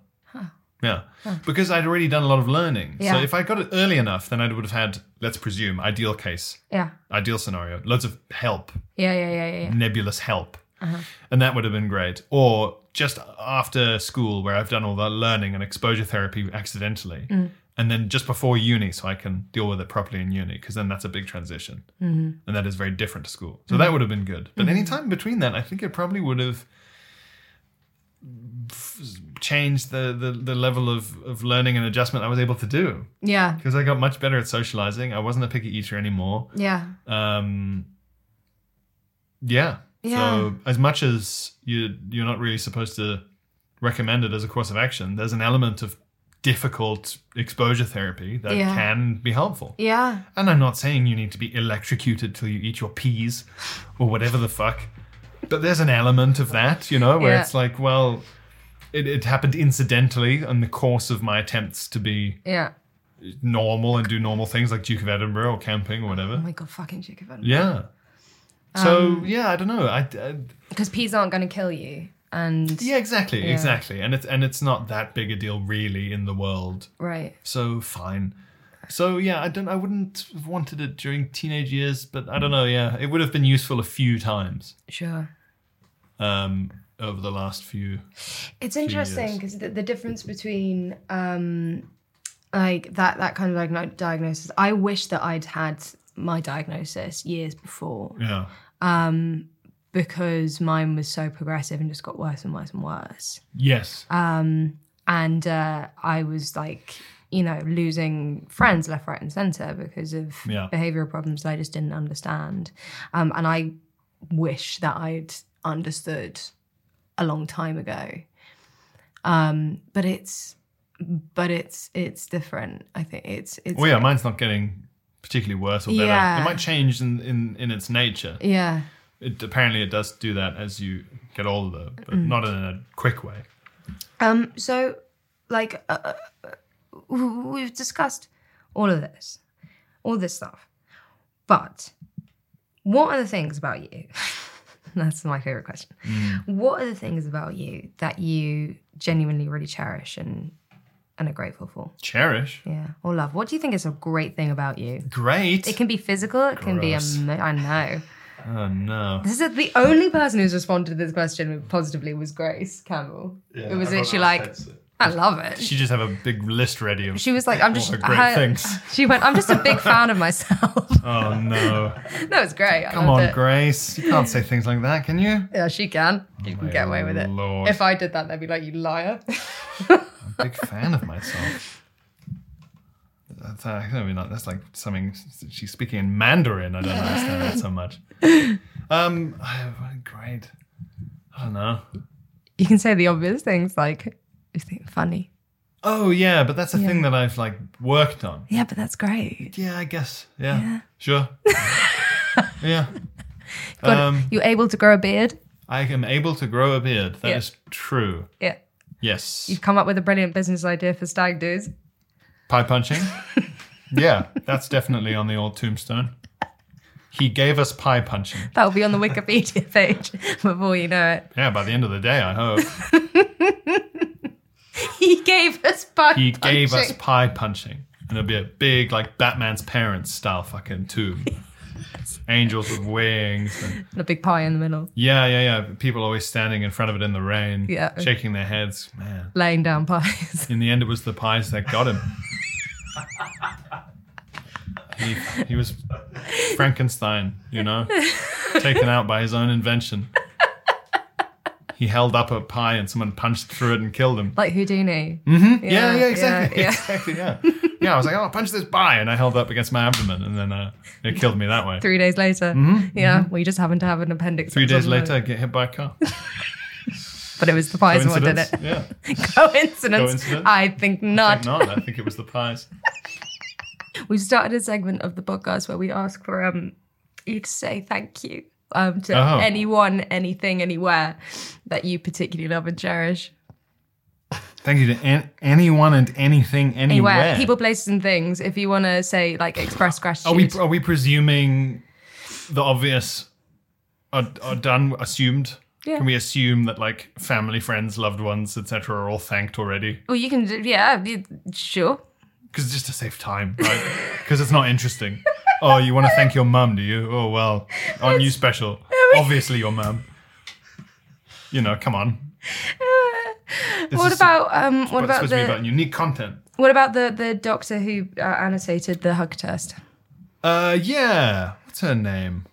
Yeah. Because I'd already done a lot of learning. So if I got it early enough, then I would have had, let's presume, ideal case, Yeah. ideal scenario, loads of help, Yeah, yeah, yeah, yeah. yeah. nebulous help. Uh-huh. And that would have been great. Or just after school, where I've done all that learning and exposure therapy accidentally. Mm. And then just before uni, so I can deal with it properly in uni, because then that's a big transition. Mm-hmm. And that is very different to school. So mm-hmm. that would have been good. But mm-hmm. any time between that, I think it probably would have changed the, the, the level of, of learning and adjustment I was able to do. Yeah. Because I got much better at socializing. I wasn't a picky eater anymore. Yeah. Um, yeah. Yeah. So as much as you you're not really supposed to recommend it as a course of action, there's an element of difficult exposure therapy that Yeah. can be helpful. Yeah. And I'm not saying you need to be electrocuted till you eat your peas or whatever the fuck. But there's an element of that, you know, where Yeah. it's like, well, it, it happened incidentally in the course of my attempts to be Yeah. normal and do normal things like Duke of Edinburgh or camping or whatever. Oh my god, fucking chicken fun. Yeah. So Um, yeah, I don't know. I, I Because peas aren't going to kill you, and yeah, exactly, Yeah. exactly, and it's and it's not that big a deal really in the world. right. So fine. So yeah, I don't. I wouldn't have wanted it during teenage years, but I don't know. Yeah, it would have been useful a few times Sure. um, over the last few. It's interesting because the, the difference between um, like that that kind of like diagnosis. I wish that I'd had my diagnosis years before Yeah. Um, because mine was so progressive and just got worse and worse and worse. Yes. Um, and uh, I was like, you know, losing friends left, right, and center because of Yeah. behavioral problems that I just didn't understand. Um, and I wish that I'd understood a long time ago. Um, but it's, but it's it's different. I think it's it's. well, yeah, mine's not getting particularly worse or better. Yeah. It might change in, in, in its nature. Yeah. It apparently it does do that as you get older, but Mm. not in a quick way. Um. So, like, uh, uh, we've discussed all of this, all this stuff, but what are the things about you? [LAUGHS] That's my favorite question. What are the things about you that you genuinely really cherish and and are grateful for? Cherish. Yeah, or love. What do you think is a great thing about you? Great. It can be physical. It can be. Am- I know. [LAUGHS] oh no. This is the only person who's responded to this question positively was Grace Campbell. it was literally like, I love it. She just have a big list ready of She was like, I'm just her great things. [LAUGHS] She went, I'm just a big fan of myself. [LAUGHS] Oh no. [LAUGHS] That was great. I Come on, it. Grace. You can't say things like that, can you? Yeah, she can. You can get away with it. lord. If I did that, they'd be like, you liar. I'm a big fan of myself. That's, uh, I don't that's like something she's speaking in Mandarin. I don't understand that so much. Um, [SIGHS] I have great. I don't know. you can say the obvious things like, you think funny. Oh yeah, but that's a thing that I've like worked on. Yeah, but that's great. Yeah, I guess. Yeah, sure. [LAUGHS] yeah. Um, You're able to grow a beard. I am able to grow a beard. That is Yeah. true. Yeah. Yes. You've come up with a brilliant business idea for stag do's. Pie punching? [LAUGHS] yeah, that's definitely on the old tombstone. He gave us pie punching. [LAUGHS] That'll be on the Wikipedia page before you know it. Yeah, by the end of the day, I hope. [LAUGHS] He gave us pie He gave us punching. pie punching. And it'll be a big, like, Batman's parents style fucking tomb. [LAUGHS] Angels with wings. And, And a big pie in the middle, yeah, yeah, yeah. People always standing in front of it in the rain, Yeah. shaking their heads. Man. laying down pies. In the end, it was the pies that got him. he, he was Frankenstein, you know, [LAUGHS] taken out by his own invention. He held up a pie and someone punched through it and killed him. like Houdini. Yeah, yeah, exactly, yeah. exactly, yeah. Yeah, I was like, oh, punch this pie, and I held up against my abdomen, and then uh, it killed me that way. Three days later. Yeah, well, you just happened to have an appendix. Mm-hmm, Three days later, I get hit by a car. [LAUGHS] But it was the pies one, did it? [LAUGHS] Yeah. Coincidence? Coincidence? I think I not. think not. I think it was the pies. [LAUGHS] We've started a segment of the podcast where we ask for um you to say thank you um to Oh. anyone, anything, anywhere that you particularly love and cherish. Thank you to an- anyone and anything anywhere. Anywhere, people, places, and things. If you want to say like express gratitude, Are we are we presuming the obvious are, are done assumed? Yeah. Can we assume that like family, friends, loved ones, etc., are all thanked already? well, you can. Yeah, sure. Because it's just to save time, right? [LAUGHS] Because it's not interesting. Oh, you want to thank your mum, do you? Oh well, aren't you special? [LAUGHS] Obviously, your mum. You know, come on. This what is about um? What about supposed to be the about unique content. what about the the doctor who uh, annotated the hug test? Uh, yeah. What's her name?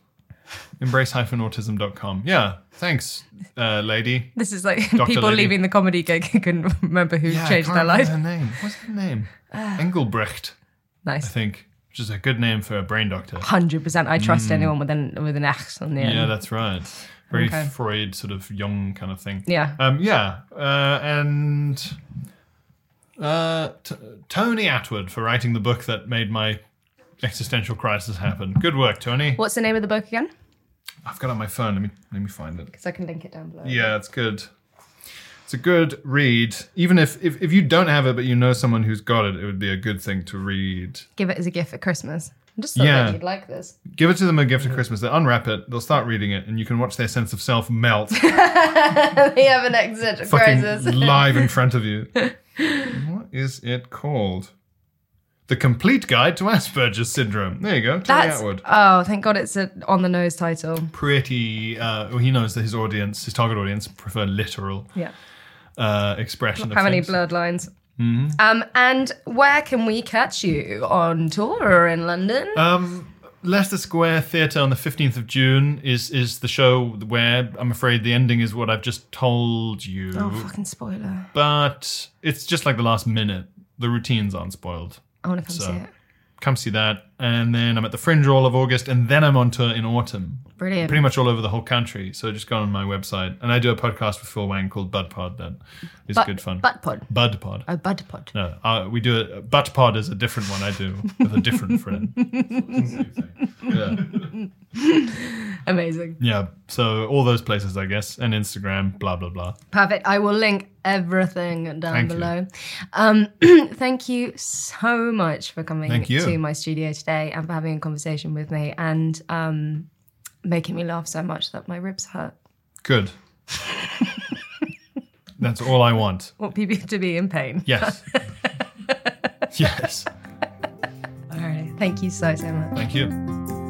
Embrace-autism.com. Yeah. Thanks, uh, lady. This is like [LAUGHS] Dr. people Lady. leaving the comedy gig who can remember who Yeah, I changed can't their life. remember Her name. What's her name? [SIGHS] Engelbrecht, Nice. I Nice. think, which is a good name for a brain doctor. Hundred percent. I trust anyone with an with an X on the end. Mm. Yeah, that's right. Very Okay. Freud sort of Jung kind of thing. Yeah. Um, yeah. Uh, and uh, t- Tony Attwood for writing the book that made my existential crisis happen. Good work, Tony. What's the name of the book again? I've got it on my phone. Let me let me find it. Because I can link it down below. Yeah, it's good. It's a good read. Even if, if if you don't have it, but you know someone who's got it, it would be a good thing to read. Give it as a gift at Christmas. I just thought Yeah. that you'd like this. Give it to them a gift at Christmas. They unwrap it. They'll start reading it, and you can watch their sense of self melt, [LAUGHS] they have an existential crisis. [LAUGHS] live in front of you. what is it called? The Complete Guide to Asperger's Syndrome. There you go. Tony That's Attwood. oh, thank God it's a on the nose title. Pretty. Uh, well, he knows that his audience, his target audience, prefer literal Yeah. Uh, expression. of How many bloodlines? Mm-hmm. Um, and where can we catch you on tour or in London? Um, Leicester Square Theatre on the 15th of June is is the show where I'm afraid the ending is what I've just told you. oh, fucking spoiler! But it's just like the last minute. The routines aren't spoiled. I want to come So- see it. Come see that. And then I'm at the Fringe all of August, and then I'm on tour in autumn. Brilliant. Pretty much all over the whole country. So just go on my website. And I do a podcast with Phil Wang called Bud Pod that is But- good fun. Bud pod. Bud Pod. Oh, bud pod. No, uh, we do it. Butt Pod is a different one I do with a different friend. [LAUGHS] yeah. Amazing. Yeah. So all those places, I guess, and Instagram, blah blah blah. Perfect. I will link everything down Thank you. below. Um, [CLEARS THROAT] thank you so much for coming you. to my studio today and for having a conversation with me and um, making me laugh so much that my ribs hurt. Good. That's all I want. Want people to be in pain. Yes. [LAUGHS] yes. All right. Thank you so, so much. Thank you.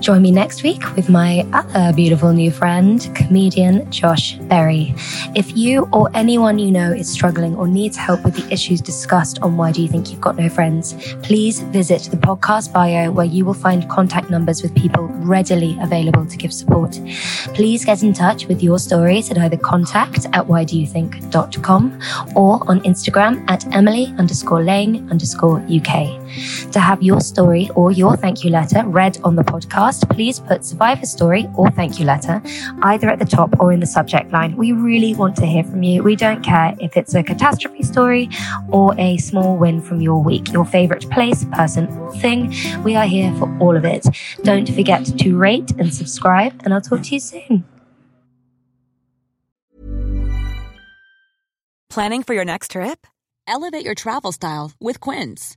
Join me next week with my other beautiful new friend, comedian Josh Berry. If you or anyone you know is struggling or needs help with the issues discussed on Why Do You Think You've Got No Friends, please visit the podcast bio where you will find contact numbers with people readily available to give support. Please get in touch with your stories at either contact at whydoyouthink.com or on Instagram at Emily underscore Laing underscore UK. To have your story or your thank you letter read on the podcast, please put survivor story or thank you letter either at the top or in the subject line. We really want to hear from you. We don't care if it's a catastrophe story or a small win from your week, your favorite place, person, or thing. We are here for all of it. Don't forget to rate and subscribe, and I'll talk to you soon. Planning for your next trip? Elevate your travel style with Quince.